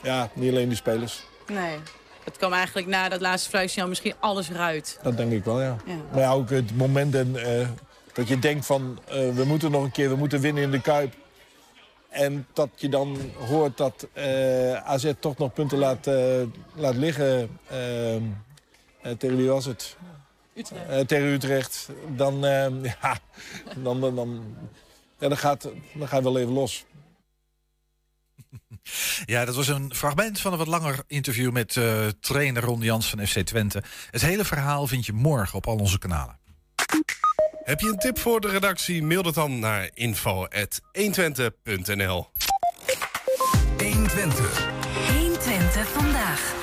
ja, niet alleen de spelers. Nee. Het kwam eigenlijk na dat laatste fluitsignaal misschien alles eruit. Dat denk ik wel, ja. Ja. Maar ja, ook het moment en, dat je denkt van... we moeten nog een keer, we moeten winnen in de Kuip. En dat je dan hoort dat eh, AZ toch nog punten laat, eh, laat liggen. ehm, Eh, tegen wie was het? Utrecht. Eh, tegen Utrecht. Dan, ja, dan, dan, dan, ja, dan, gaat, dan ga je wel even los. Ja, dat was een fragment van een wat langer interview met eh, trainer Ron Jans van FC Twente. Het hele verhaal vind je morgen op al onze kanalen. Heb je een tip voor de redactie? Mail dat dan naar info.120.nl 120. 120 vandaag.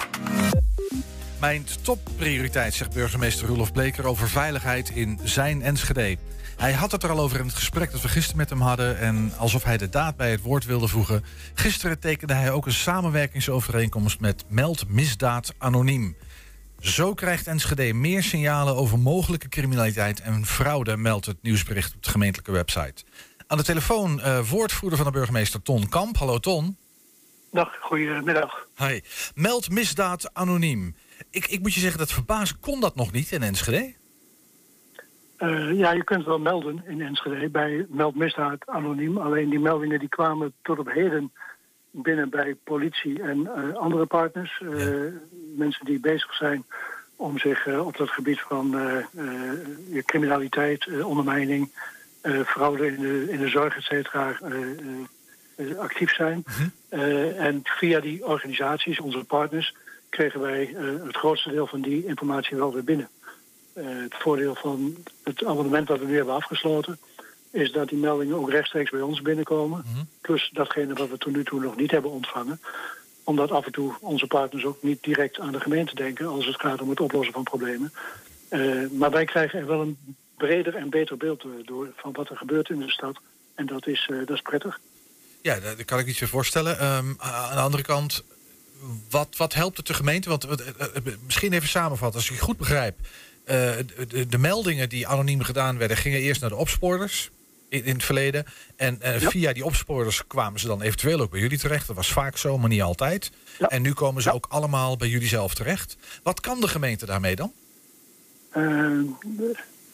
Mijn topprioriteit, zegt burgemeester Roelof Bleker over veiligheid in zijn Enschede. Hij had het er al over in het gesprek dat we gisteren met hem hadden. En alsof hij de daad bij het woord wilde voegen. Gisteren tekende hij ook een samenwerkingsovereenkomst met Meld Misdaad Anoniem. Zo krijgt Enschede meer signalen over mogelijke criminaliteit en fraude, meldt het nieuwsbericht op de gemeentelijke website. Aan de telefoon eh, woordvoerder van de burgemeester Ton Kamp. Hallo Ton. Dag, goedemiddag. Hi. Meld misdaad anoniem. Ik, ik moet je zeggen, dat verbazen kon dat nog niet in Enschede? Eh, ja, je kunt wel melden in Enschede bij meldmisdaad anoniem. Alleen die meldingen die kwamen tot op heden binnen bij politie en eh, andere partners. Eh, Mensen die bezig zijn om zich eh, op dat gebied van criminaliteit, ondermijning, fraude in de, in de zorg, et cetera, actief zijn. Eh, en via die organisaties, onze partners, kregen wij het grootste deel van die informatie wel weer binnen. Het voordeel van het abonnement dat we nu hebben afgesloten... is dat die meldingen ook rechtstreeks bij ons binnenkomen. Plus datgene wat we tot nu toe nog niet hebben ontvangen. Omdat af en toe onze partners ook niet direct aan de gemeente denken... als het gaat om het oplossen van problemen. Eh, maar wij krijgen er wel een breder en beter beeld eh, door... van wat er gebeurt in de stad. En dat is, eh, dat is prettig. Ja, daar kan ik iets meer voorstellen. Ehm, aan de andere kant, wat, wat helpt het de gemeente? Want misschien even samenvatten, als ik het goed begrijp. de, de, meldingen die anoniem gedaan werden, gingen eerst naar de opsporers in, in het verleden. En eh, via die opsporers kwamen ze dan eventueel ook bij jullie terecht. Dat was vaak zo, maar niet altijd. En nu komen ze ook allemaal bij jullie zelf terecht. Wat kan de gemeente daarmee dan? Eh,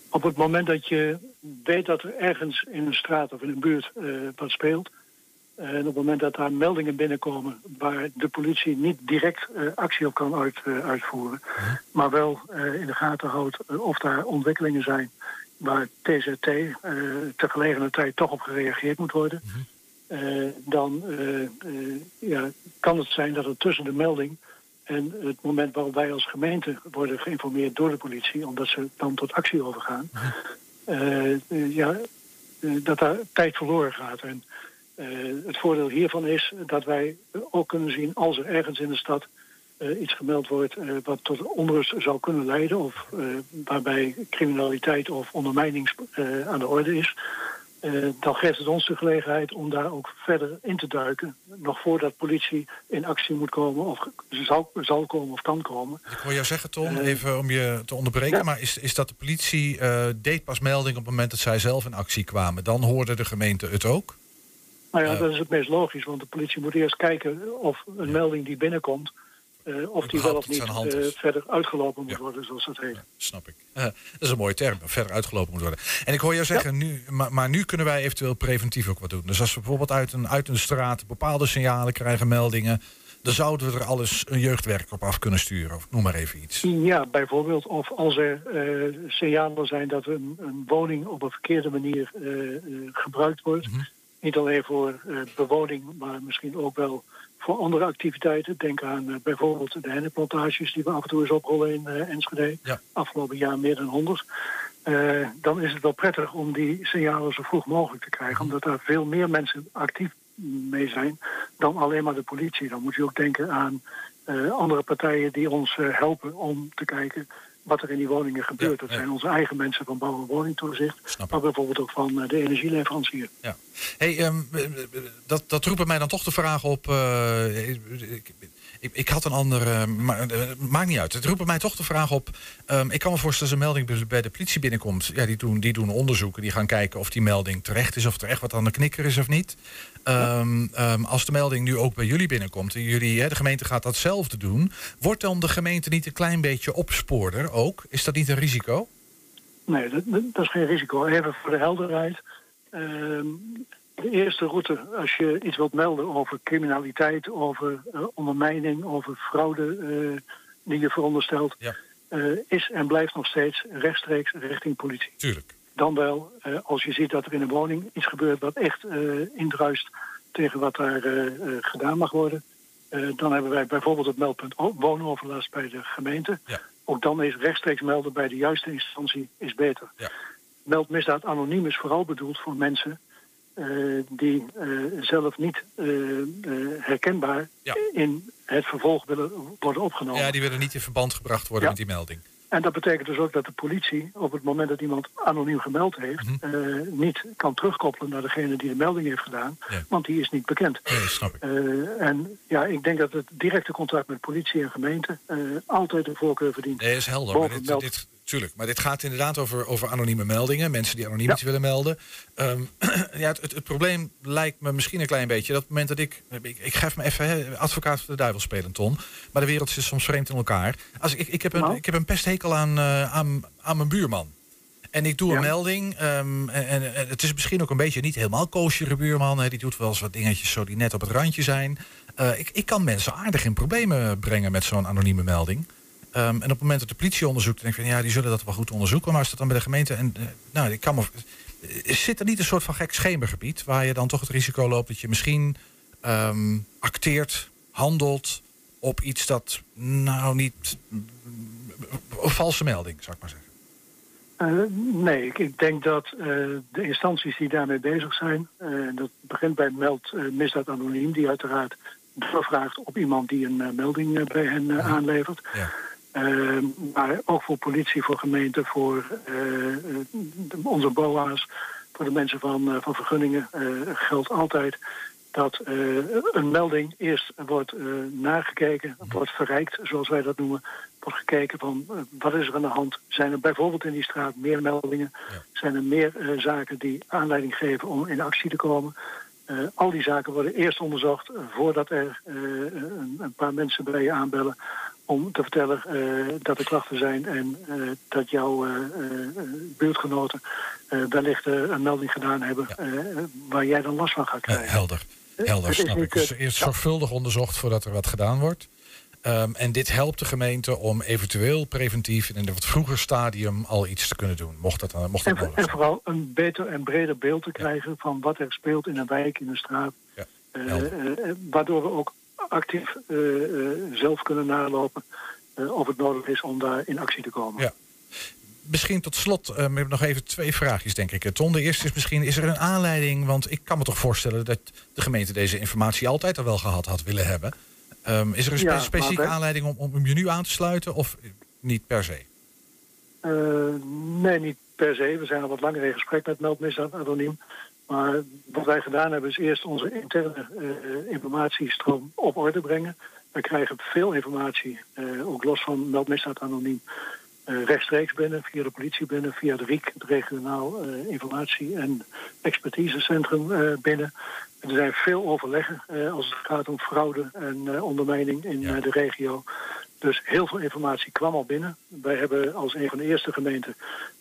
op het moment dat je weet dat er ergens in een straat of in een buurt eh, wat speelt... en op het moment dat daar meldingen binnenkomen... waar de politie niet direct actie op kan uit, uitvoeren... maar wel in de gaten houdt of daar ontwikkelingen zijn... waar TZT eh ter tijd toch op gereageerd moet worden... eh, dan eh, ja, kan het zijn dat er tussen de melding en het moment waarop wij als gemeente worden geïnformeerd door de politie, omdat ze dan tot actie overgaan, eh, ja, dat daar tijd verloren gaat. En het voordeel hiervan is dat wij ook kunnen zien als er ergens in de stad eh, iets gemeld wordt eh, wat tot onrust zou kunnen leiden, of eh, waarbij criminaliteit of ondermijning aan de orde is. dan geeft het ons de gelegenheid om daar ook verder in te duiken. Nog voordat politie in actie moet komen, of zal, zal komen of kan komen. Ik hoor jou zeggen, Eh, even om je te onderbreken. Maar is, is dat de politie deed pas melding op het moment dat zij zelf in actie kwamen? Dan hoorde de gemeente het ook? Nou ja, dat is het meest logisch, want de politie moet eerst kijken of een melding die binnenkomt, eh, of die wel of niet eh, verder uitgelopen moet worden, zoals dat heet. Snap ik. Eh, dat is een mooie term, verder uitgelopen moet worden. En ik hoor jou zeggen, nu, maar, maar nu kunnen wij eventueel preventief ook wat doen. Dus als we bijvoorbeeld uit een, uit een straat bepaalde signalen krijgen, meldingen... dan zouden we er alles een jeugdwerk op af kunnen sturen. Of noem maar even iets. Ja, bijvoorbeeld. Of als er signalen zijn dat een, een woning op een verkeerde manier gebruikt wordt. Niet alleen voor bewoning, maar misschien ook wel voor andere activiteiten. Denk aan eh, bijvoorbeeld de hennenplantages die we af en toe eens oprollen in eh, Enschede. Afgelopen jaar meer dan 100. Eh, dan is het wel prettig om die signalen zo vroeg mogelijk te krijgen. Omdat daar veel meer mensen actief mee zijn dan alleen maar de politie. Dan moet je ook denken aan andere partijen die ons helpen om te kijken wat er in die woningen gebeurt. dat zijn onze eigen mensen van bouw- en woningtoezicht, maar bijvoorbeeld ook van eh, de energieleverancier. Ja. Hey, ehm, eh, eh, dat, dat roept bij mij dan toch de vraag op. ik, ik, had een andere. Maar, eh, maakt niet uit. Het roept bij mij toch de vraag op. ehm, ik kan me voorstellen als een melding bij- de politie binnenkomt. Ja, die doen, die doen onderzoeken. Die gaan kijken of die melding terecht is. Of er echt wat aan de knikker is of niet. Ehm, ehm, als de melding nu ook bij jullie binnenkomt. En jullie, hè, de gemeente gaat datzelfde doen. Wordt dan de gemeente niet een klein beetje opspoorder ook? Is dat niet een risico? Nee, dat, dat dat is geen risico. Even voor de helderheid. Ehm, de eerste route, als je iets wilt melden over criminaliteit, over eh, ondermijning, over fraude eh, die je veronderstelt, eh, is en blijft nog steeds rechtstreeks richting politie. Tuurlijk. Dan wel, als je ziet dat er in een woning iets gebeurt wat echt indruist tegen wat daar gedaan mag worden. dan hebben wij bijvoorbeeld het meldpunt woonoverlast bij de gemeente. Ook dan is rechtstreeks melden bij de juiste instantie is beter. Meldmisdaad anoniem is vooral bedoeld voor mensen eh, die eh, zelf niet eh, herkenbaar in het vervolg willen worden opgenomen. Ja, die willen niet in verband gebracht worden met die melding. En dat betekent dus ook dat de politie op het moment dat iemand anoniem gemeld heeft, Mhm. niet kan terugkoppelen naar degene die de melding heeft gedaan, want die is niet bekend. Nee, snap ik. En ja, ik denk dat het directe contact met politie en gemeente altijd de voorkeur verdient. Nee, is helder. Maar Boven dit, meld- dit, tuurlijk, maar dit gaat inderdaad over, over anonieme meldingen. Mensen die anoniem iets willen melden. Ehm, ja, het, het, het probleem lijkt me misschien een klein beetje... dat het moment dat ik... Ik, ik geef me even advocaat voor de duivel spelen, Ton. Maar de wereld is soms vreemd in elkaar. Als ik, ik, heb, een, ik heb een pesthekel aan, eh, aan, aan mijn buurman. En ik doe een melding. ehm, en, en- en het is misschien ook een beetje niet helemaal koosjere buurman. Hè, die doet wel eens wat dingetjes zo die net op het randje zijn. Eh, ik, ik kan mensen aardig in problemen brengen met zo'n anonieme melding. Ehm, en op het moment dat de politie onderzoekt, denk ik van ja, die zullen dat wel goed onderzoeken. Maar als dat dan bij de gemeente. En, eh, nou, ik kan me, eh, zit er niet een soort van gek schemergebied waar je dan toch het risico loopt dat je misschien ehm, acteert, handelt op iets dat nou niet. Een valse melding, zou ik maar zeggen. Eh, nee, ik, ik denk dat eh, de instanties die daarmee bezig zijn, eh, dat begint bij meld eh, misdaad anoniem, die uiteraard doorvraagt op iemand die een eh, melding eh, bij hen eh, aanlevert. Eh, maar ook voor politie, voor gemeente, voor eh, eh, de- onze BOA's, voor de mensen van, eh, van vergunningen geldt altijd dat een melding eerst wordt nagekeken, wordt verrijkt, zoals wij dat noemen. Wordt gekeken van wat is er aan de hand? Zijn er bijvoorbeeld in die straat meer meldingen? Zijn er meer zaken die aanleiding geven om in actie te komen? Al die zaken worden eerst onderzocht voordat er een, een paar mensen bij je aanbellen om te vertellen eh, dat er klachten zijn en eh, dat jouw eh, buurtgenoten wellicht een melding gedaan hebben waar jij dan last van gaat krijgen. helder. Helder, snap ik. Dus eerst zorgvuldig onderzocht voordat er wat gedaan wordt. Ehm, en dit helpt de gemeente om eventueel preventief in een wat vroeger stadium al iets te kunnen doen. Mocht dat, eh, mocht dat En, en vooral een beter en breder beeld te krijgen van wat er speelt in een wijk, in een straat. Eh, waardoor we ook actief eh, eh, zelf kunnen nalopen eh, of het nodig is om daar in actie te komen. Ja. Misschien tot slot we hebben nog even twee vraagjes, denk ik. Ton, de eerste is misschien, is er een aanleiding... want ik kan me toch voorstellen dat de gemeente deze informatie altijd al wel gehad had willen hebben. Ehm, is er een spe- Ja, maar specifieke wij- aanleiding om, om je nu aan te sluiten of niet per se? Nee, niet per se. We zijn al wat langer in gesprek met Meldmisdaad Anoniem. Maar wat wij gedaan hebben is eerst onze interne eh, informatiestroom op orde brengen. We krijgen veel informatie, eh, ook los van Meldmisdaad Anoniem, eh, rechtstreeks binnen, via de politie binnen, via de RIek, het regionaal informatie- en expertisecentrum binnen. Er zijn veel overleggen als het gaat om fraude en ondermijning in de regio. Dus heel veel informatie kwam al binnen. Wij hebben als een van de eerste gemeenten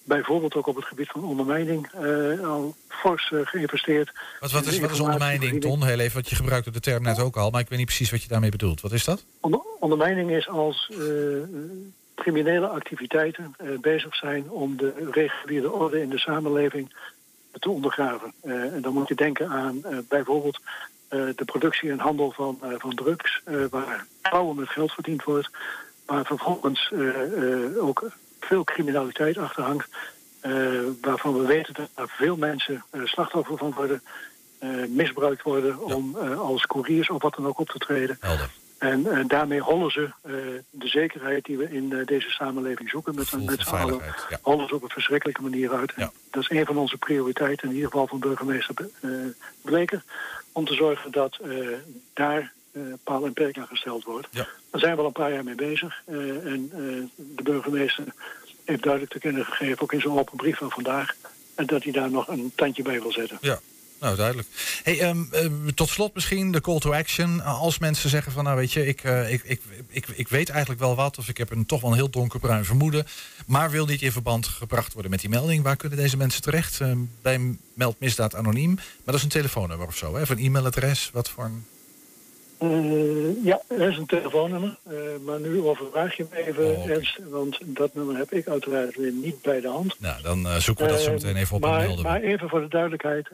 bijvoorbeeld ook op het gebied van ondermijning eh, al fors eh, geïnvesteerd. Wat, wat, is, wat is ondermijning. Ton? Heel even, want je gebruikte de term net ook al, maar ik weet niet precies wat je daarmee bedoelt. Wat is dat? Onder, ondermijning is als eh, criminele activiteiten bezig zijn om de reguliere orde in de samenleving te ondergraven. En dan moet je denken aan bijvoorbeeld de productie en handel van, eh, van drugs, eh, waar trouwen met geld verdiend wordt, waar vervolgens eh, eh, ook veel criminaliteit achter hangt, eh, waarvan we weten dat er veel mensen eh, slachtoffer van worden, eh, misbruikt worden om eh, als couriers of wat dan ook op te treden. En eh, daarmee hollen ze eh, de zekerheid die we in eh, deze samenleving zoeken met, met z'n allen, hollen ze op een verschrikkelijke manier uit. Dat is een van onze prioriteiten, in ieder geval van burgemeester eh Bleker, om te zorgen dat eh, daar eh paal en perk aan gesteld wordt. Daar zijn we al een paar jaar mee bezig. eh, en de burgemeester heeft duidelijk te kennen gegeven, ook in zijn open brief van vandaag, en dat hij daar nog een tandje bij wil zetten. Ja. Nou, duidelijk. Hey, ehm, eh, tot slot misschien de call to action. Als mensen zeggen van, nou weet je, ik, eh, ik, ik, ik, ik weet eigenlijk wel wat... of ik heb een toch wel een heel donkerbruin vermoeden... maar wil niet in verband gebracht worden met die melding. Waar kunnen deze mensen terecht? Ehm, bij Meld Misdaad Anoniem. Maar dat is een telefoonnummer of zo, hè? Of een e-mailadres? Wat voor een... Eh, ja, er is een telefoonnummer. maar nu overvraag je me even, Ernst. Want dat nummer heb ik uiteraard weer niet bij de hand. Nou, dan zoeken we dat zo meteen even op maar, en melden. Maar even voor de duidelijkheid.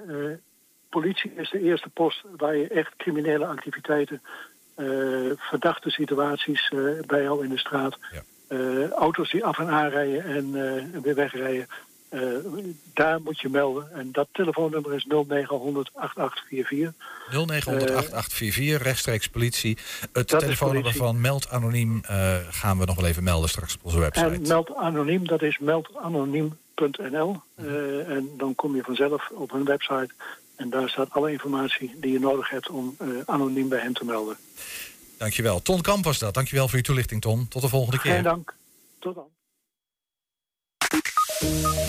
Politie is de eerste post waar je echt criminele activiteiten... eh, verdachte situaties eh, bij jou in de straat... eh, auto's die af en aanrijden en eh, weer wegrijden... daar moet je melden. En dat telefoonnummer is 0900 8844. 0900 8844, rechtstreeks politie. Het telefoonnummer politie. van Meld Anoniem gaan we nog wel even melden straks op onze website. En meld anoniem, dat is meldanoniem.nl. Eh, en dan kom je vanzelf op hun website. En daar staat alle informatie die je nodig hebt om eh, anoniem bij hen te melden. Dankjewel. Ton Kamp was dat. Dankjewel voor je toelichting, Ton. Tot de volgende keer. Geen dank. Tot dan.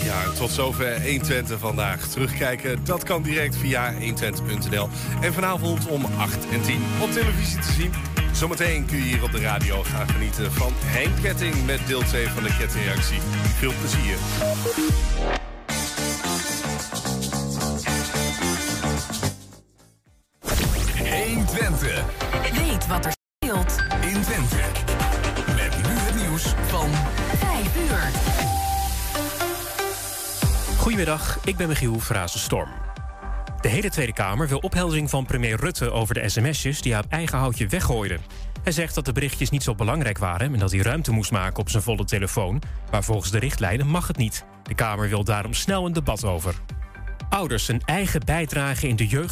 Ja, tot zover 120 vandaag. Terugkijken, dat kan direct via 120.nl. En vanavond om 8 en 10 op televisie te zien. Zometeen kun je hier op de radio gaan genieten van Henk Ketting met deel 2 van de kettingreactie. Veel plezier. Twente. Weet wat er speelt in Twente. Met nu het nieuws van 5 uur. Goedemiddag, ik ben Michiel Frazenstorm. De hele Tweede Kamer wil opheldering van premier Rutte over de sms'jes die hij op eigen houtje weggooide. Hij zegt dat de berichtjes niet zo belangrijk waren en dat hij ruimte moest maken op zijn volle telefoon. Maar volgens de richtlijnen mag het niet. De Kamer wil daarom snel een debat over. Ouders een eigen bijdrage in de jeugd